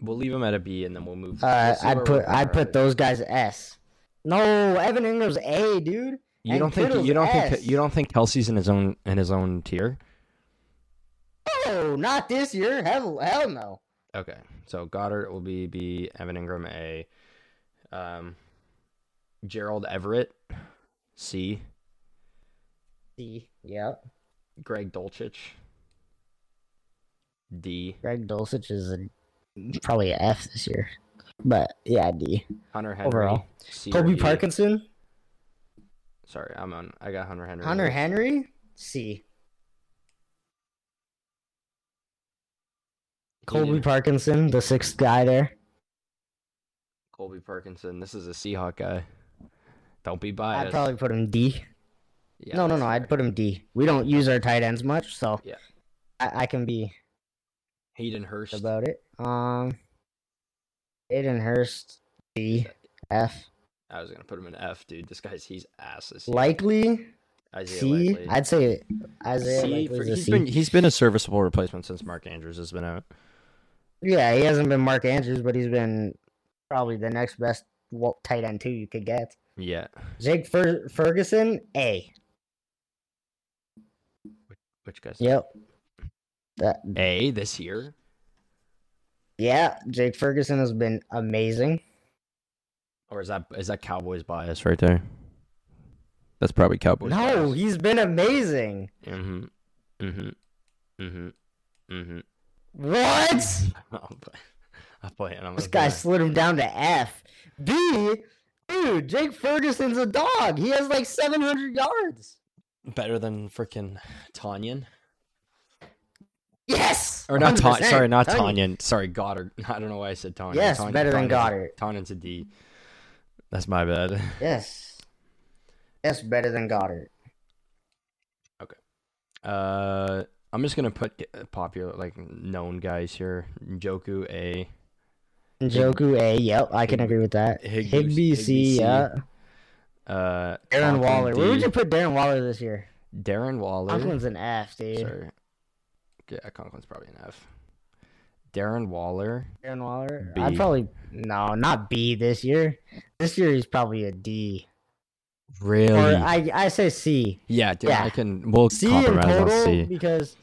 We'll leave him at a B, and then we'll move. Uh, we'll I'd put I'd put those guys S. No, Evan Engram's A, dude. You and don't think Kittle's you don't S. think you don't think Kelce's in his own in his own tier? No, not this year. Hell, hell no. Okay, so Goedert will be B, Evan Engram A, um, Gerald Everett C, D. Yep. Greg Dulcich D, Greg Dulcich is a, probably a F this year, but yeah, D. Hunter Henry Overall. C Kobe D. Parkinson, Sorry, I'm on. I got Hunter Henry. Hunter Henry, C. Colby Keenan. Parkinson, the sixth guy there. Colby Parkinson. This is a Seahawk guy. Don't be biased. I'd probably put him D. Yeah, no, no, no. fair. I'd put him D. We don't use our tight ends much, so Yeah. I, I can be Hayden Hurst. about it. Um, Aiden Hurst, D, F. I was gonna put him in F, dude. This guy's he's ass this year. Likely Isaiah C. Likely. I'd say Isaiah C for- he's C. been he's been a serviceable replacement since Mark Andrews has been out. Yeah, he hasn't been Mark Andrews, but he's been probably the next best tight end two you could get. Yeah. Jake Fer- Ferguson, A. Which guy's Yep. That A this year? Yeah, Jake Ferguson has been amazing. Or is that is that Cowboys bias right there? That's probably Cowboys. No, he's been amazing. Mm-hmm. Mm-hmm. Mm-hmm. Mm-hmm. What? *laughs* I'm play- I'm playing. I'm This guy play. slid him down to F. B, dude, Jake Ferguson's a dog. He has like 700 yards. better than freaking Tonyan. Yes. Or not Tan 100%. sorry, not you. Tonyan. Sorry, Goedert. *laughs* I don't know why I said Tonyan. Yes, Tonyan- better than Goedert. Tonyan's a D. That's my bad. *laughs* Yes. Yes, better than Goedert. Okay. Uh, I'm just gonna put uh, popular, like known guys here. Njoku A. Njoku A, yep, I can agree with that. Higbee- Higbee C, yeah. Uh, Darren Conklin Waller. Where would you put Darren Waller this year? Darren Waller. Conklin's an F, dude. Sorry. Yeah, Conklin's probably an F. Darren Waller. Darren Waller. B. I'd probably no, not B this year. This year he's probably a D. Really? Or I I say C. yeah, dude. yeah. I can. We'll C in compromise on total C. because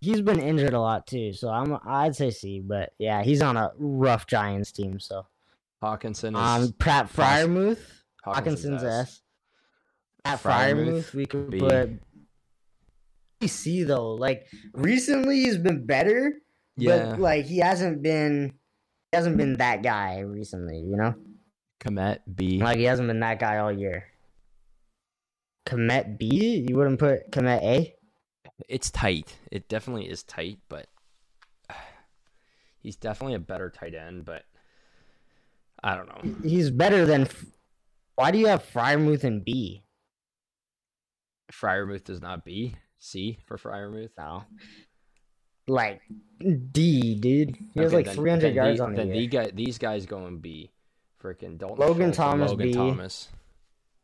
he's been injured a lot too. So I'm I'd say C, but yeah, he's on a rough Giants team. So Hockenson is. um, Pat Freiermuth, Hockenson's Hockenson's S. Pat Freiermuth, Fryermuth, we could B. put C though. Like recently, he's been better, Yeah. but like he hasn't been, he hasn't been that guy recently. You know, Kmet B. like he hasn't been that guy all year. Kmet B, you wouldn't put Kmet A. It's tight. It definitely is tight, but *sighs* he's definitely a better tight end. But I don't know. He's better than. Why do you have Freiermuth and B? Freiermuth does not B. C for Freiermuth. No, like D, dude. He has Okay, like then- 300 then yards the- on the then year. the guy, these guys going B. Freaking Dalton. Logan Schultz Thomas, Logan B. Thomas.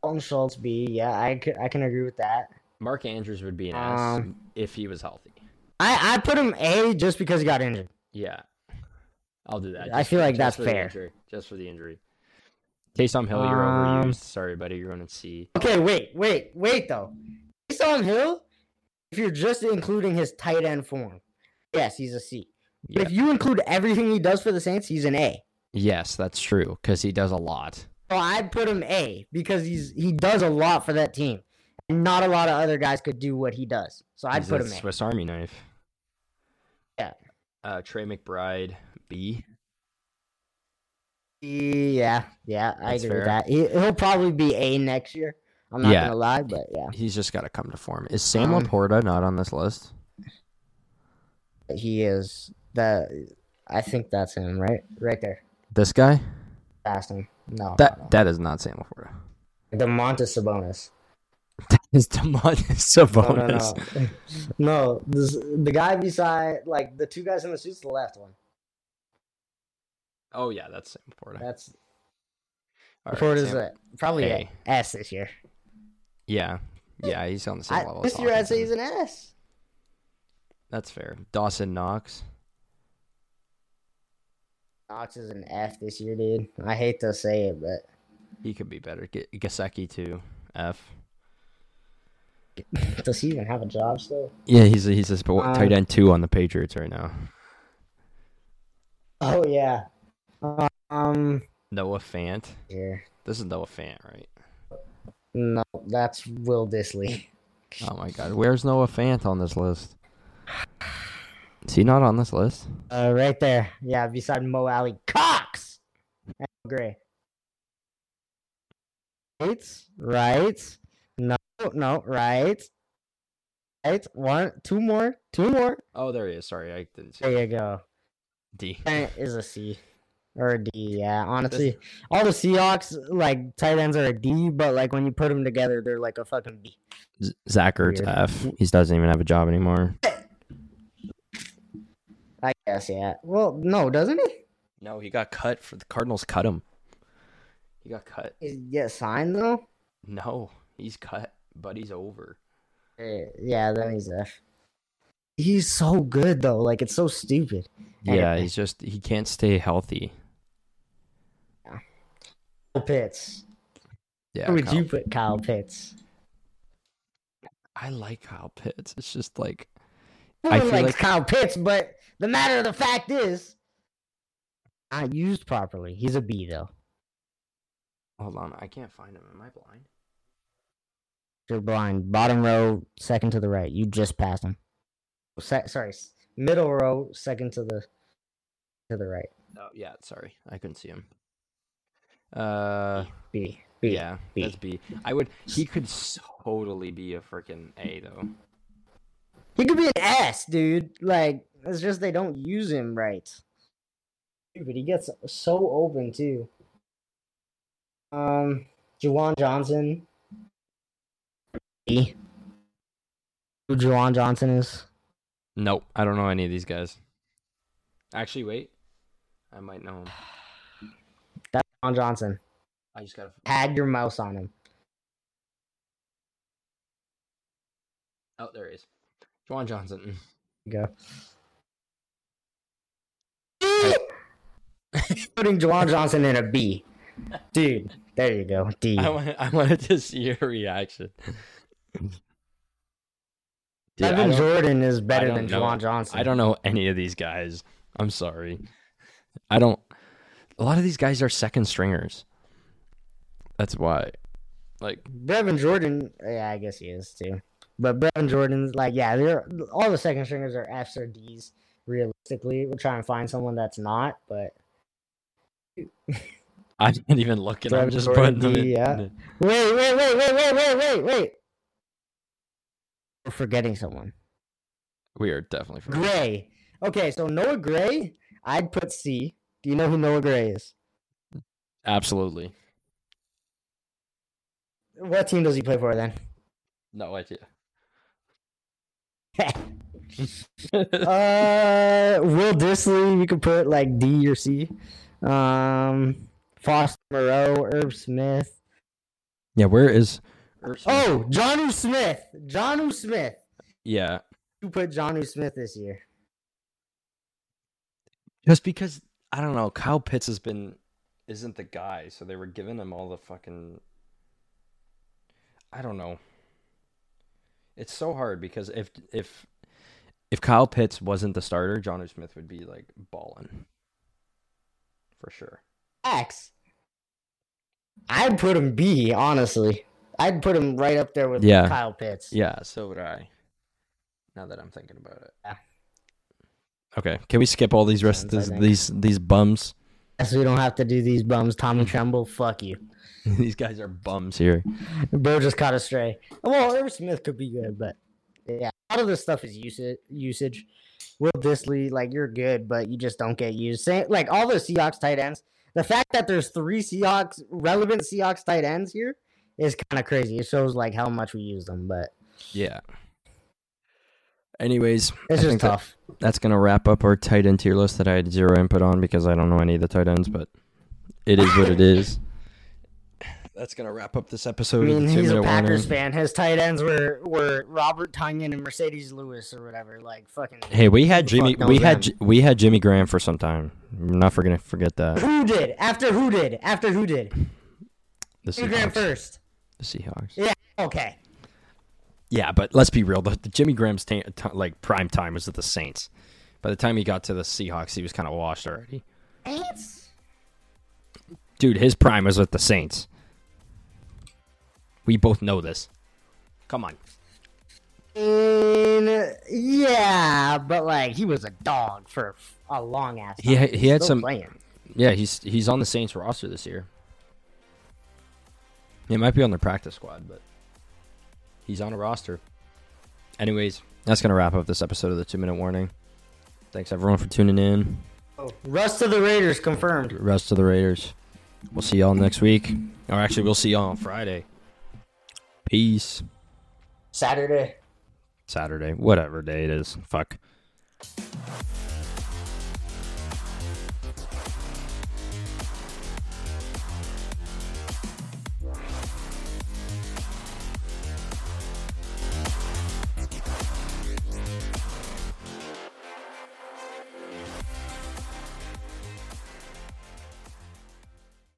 Dalton Schultz B. Yeah, I can, I can agree with that. Mark Andrews would be an Um, S if he was healthy. I I put him A just because he got injured. Yeah, I'll do that. I feel for- like that's fair. injury, just for the injury. Taysom Hill, you're Um, overused. Sorry, buddy. You're running C. Okay, wait, wait, wait though. Taysom Hill, if you're just including his tight end form, yes, he's a C. But Yeah. if you include everything he does for the Saints, he's an A. Yes, that's true because he does a lot. So I'd put him A because he's he does a lot for that team. And not a lot of other guys could do what he does. So I'd He's put him A. Swiss Army knife. Yeah. Uh, Trey McBride B. Yeah, yeah, I That's agree with that. He, he'll probably be A next year. I'm not Yeah. gonna lie, but yeah, He's just got to come to form. Is Sam Um, Laporta not on this list? he is the. I think that's him, right? Right there, This guy? past him. No, That no, that is not Sam Laporta. no. Domantas Sabonis. *laughs* That is Domantas No, Sabonis? no, no. *laughs* no, this, the guy beside, like the two guys in the suits, the left one. Oh yeah, that's Sam Laporta. That's All right, Laporta is Sam- a, probably a S this year. Yeah, yeah, he's on the same I, level. year, I'd say he's an S. That's fair. Dawson Knox. Knox is an F this year, dude. I hate to say it, but He could be better. G- Gesicki too. F. *laughs* does he even have a job still? Yeah, he's a, he's a sp- Um, tight end two on the Patriots right now. Oh yeah. Um. Noah Fant. Here. This is Noah Fant, right? No, that's Will Dissly. Oh my God, where's Noah Fant on this list? Is he not on this list? Uh, right there. Yeah, beside Mo Alie-Cox. Gray. Right. Right. No. No. Right. Right. One. Two more. Two more. Oh, there he is. Sorry, I didn't see. There you go. D. That is a C. Or a D, yeah. Honestly, all the Seahawks like tight ends are a D, but like when you put them together, they're like a fucking B. Z- Zach Ertz Weird. F. He doesn't even have a job anymore. I guess, yeah. Well, no, doesn't he? No, he got cut for the Cardinals. Cut him. He got cut. He get signed though. No, he's cut. But he's over. Eh, Yeah, then he's F. He's so good though. Like it's so stupid. Yeah, Anyway. he's just he can't stay healthy. Kyle Pitts. Yeah, Where would Kyle- you put Kyle Pitts? I like Kyle Pitts. It's just like No I one feel likes like- Kyle Pitts, but the matter of the fact is, not used properly. He's a B though. Hold on, I can't find him. Am I blind? You're blind. Bottom row, second to the right. You just passed him. Se- sorry, middle row, second to the to the right. Oh yeah, sorry, I couldn't see him. Uh, B. B. yeah, B. that's B. I would. He could totally be a freaking A though. He could be an S, dude. Like it's just they don't use him right. Dude, but he gets so open too. Um, Juwan Johnson. B. Who Juwan Johnson is? Nope, I don't know any of these guys. Actually, wait, I might know him. Juwan Johnson. I just gotta. Had your mouse on him. Oh, there he is. Juwan Johnson. *laughs* Go. Putting Juwan Johnson in a B. Dude, there you go. D. I want. I wanted *laughs* to see your reaction. Dude, Evan Jordan is better than. Juwan Johnson. I don't know any of these guys. I'm sorry. I don't. A lot of these guys are second stringers. That's why. Like, Brevin Jordan, yeah, I guess he is too. But Brevin Jordan's like, yeah, they're all the second stringers are Fs or Ds. Realistically, we're trying to find someone that's not, but *laughs* I'm not even look looking. I'm just Jordan, putting them in. D, yeah. wait, wait, wait, wait, wait, wait, wait, wait. We're forgetting someone. We are definitely. forgetting. Gray. Okay, so Noah Gray, I'd put C. Do you know who Noah Gray is? Absolutely. What team does he play for then? No idea. *laughs* uh, Will Dissly, you could put like D or C. Um, Foster Moreau, Herb Smith. yeah, where is? Oh, Jonnu Smith. Jonnu Smith. yeah. Who put Jonnu Smith this year? Just because I don't know, Kyle Pitts has been isn't the guy, so they were giving him all the fucking. I don't know. It's so hard because if if if Kyle Pitts wasn't the starter, John Smith would be like balling for sure. X. I'd put him B, honestly. I'd put him right up there with Yeah. Kyle Pitts. Yeah, so would I. Now that I'm thinking about it. Yeah. Okay, can we skip all these rest these, these these bums? So we don't have to do these bums. Tommy Tremble, fuck you. *laughs* these guys are bums here. Bro just caught a stray. Well, Irv Smith could be good, but yeah, a lot of this stuff is usage. Usage. Will Dissly, like you're good, but you just don't get used. Same, like all the Seahawks tight ends. The fact that there's three Seahawks relevant Seahawks tight ends here is kind of crazy. It shows like how much we use them, but Yeah. Anyways, it's I just think that- tough. that's gonna wrap up our tight end tier list that I had zero input on because I don't know any of the tight ends, but it is what it *laughs* is. That's gonna wrap up this episode. I episode mean, of the he's a Packers warning. fan. His tight ends were were Robert Tonyan and Marcedes Lewis or whatever. Like fucking. Hey, we had Jimmy. We had them? We had Jimmy Graham for some time. I'm not gonna forget that. Who did? After who did? After who did? The Jimmy Graham first. The Seahawks. Yeah. Okay. Yeah, but let's be real. The, the Jimmy Graham's ta- t- like prime time was at the Saints. By the time he got to the Seahawks, he was kind of washed already. Ants. Dude, his prime was with the Saints. We both know this. Come on. In, yeah, but like he was a dog for a long ass. He time. ha- he had some- playing. Yeah, he's he's on the Saints roster this year. He might be on the practice squad, but he's on a roster. Anyways, that's gonna wrap up this episode of the two minute warning. Thanks everyone for tuning in. Oh, Rust to the Raiders confirmed. Rest of the Raiders. We'll see y'all next week. Or actually, we'll see y'all on Friday. Peace. Saturday. Saturday, whatever day it is. Fuck.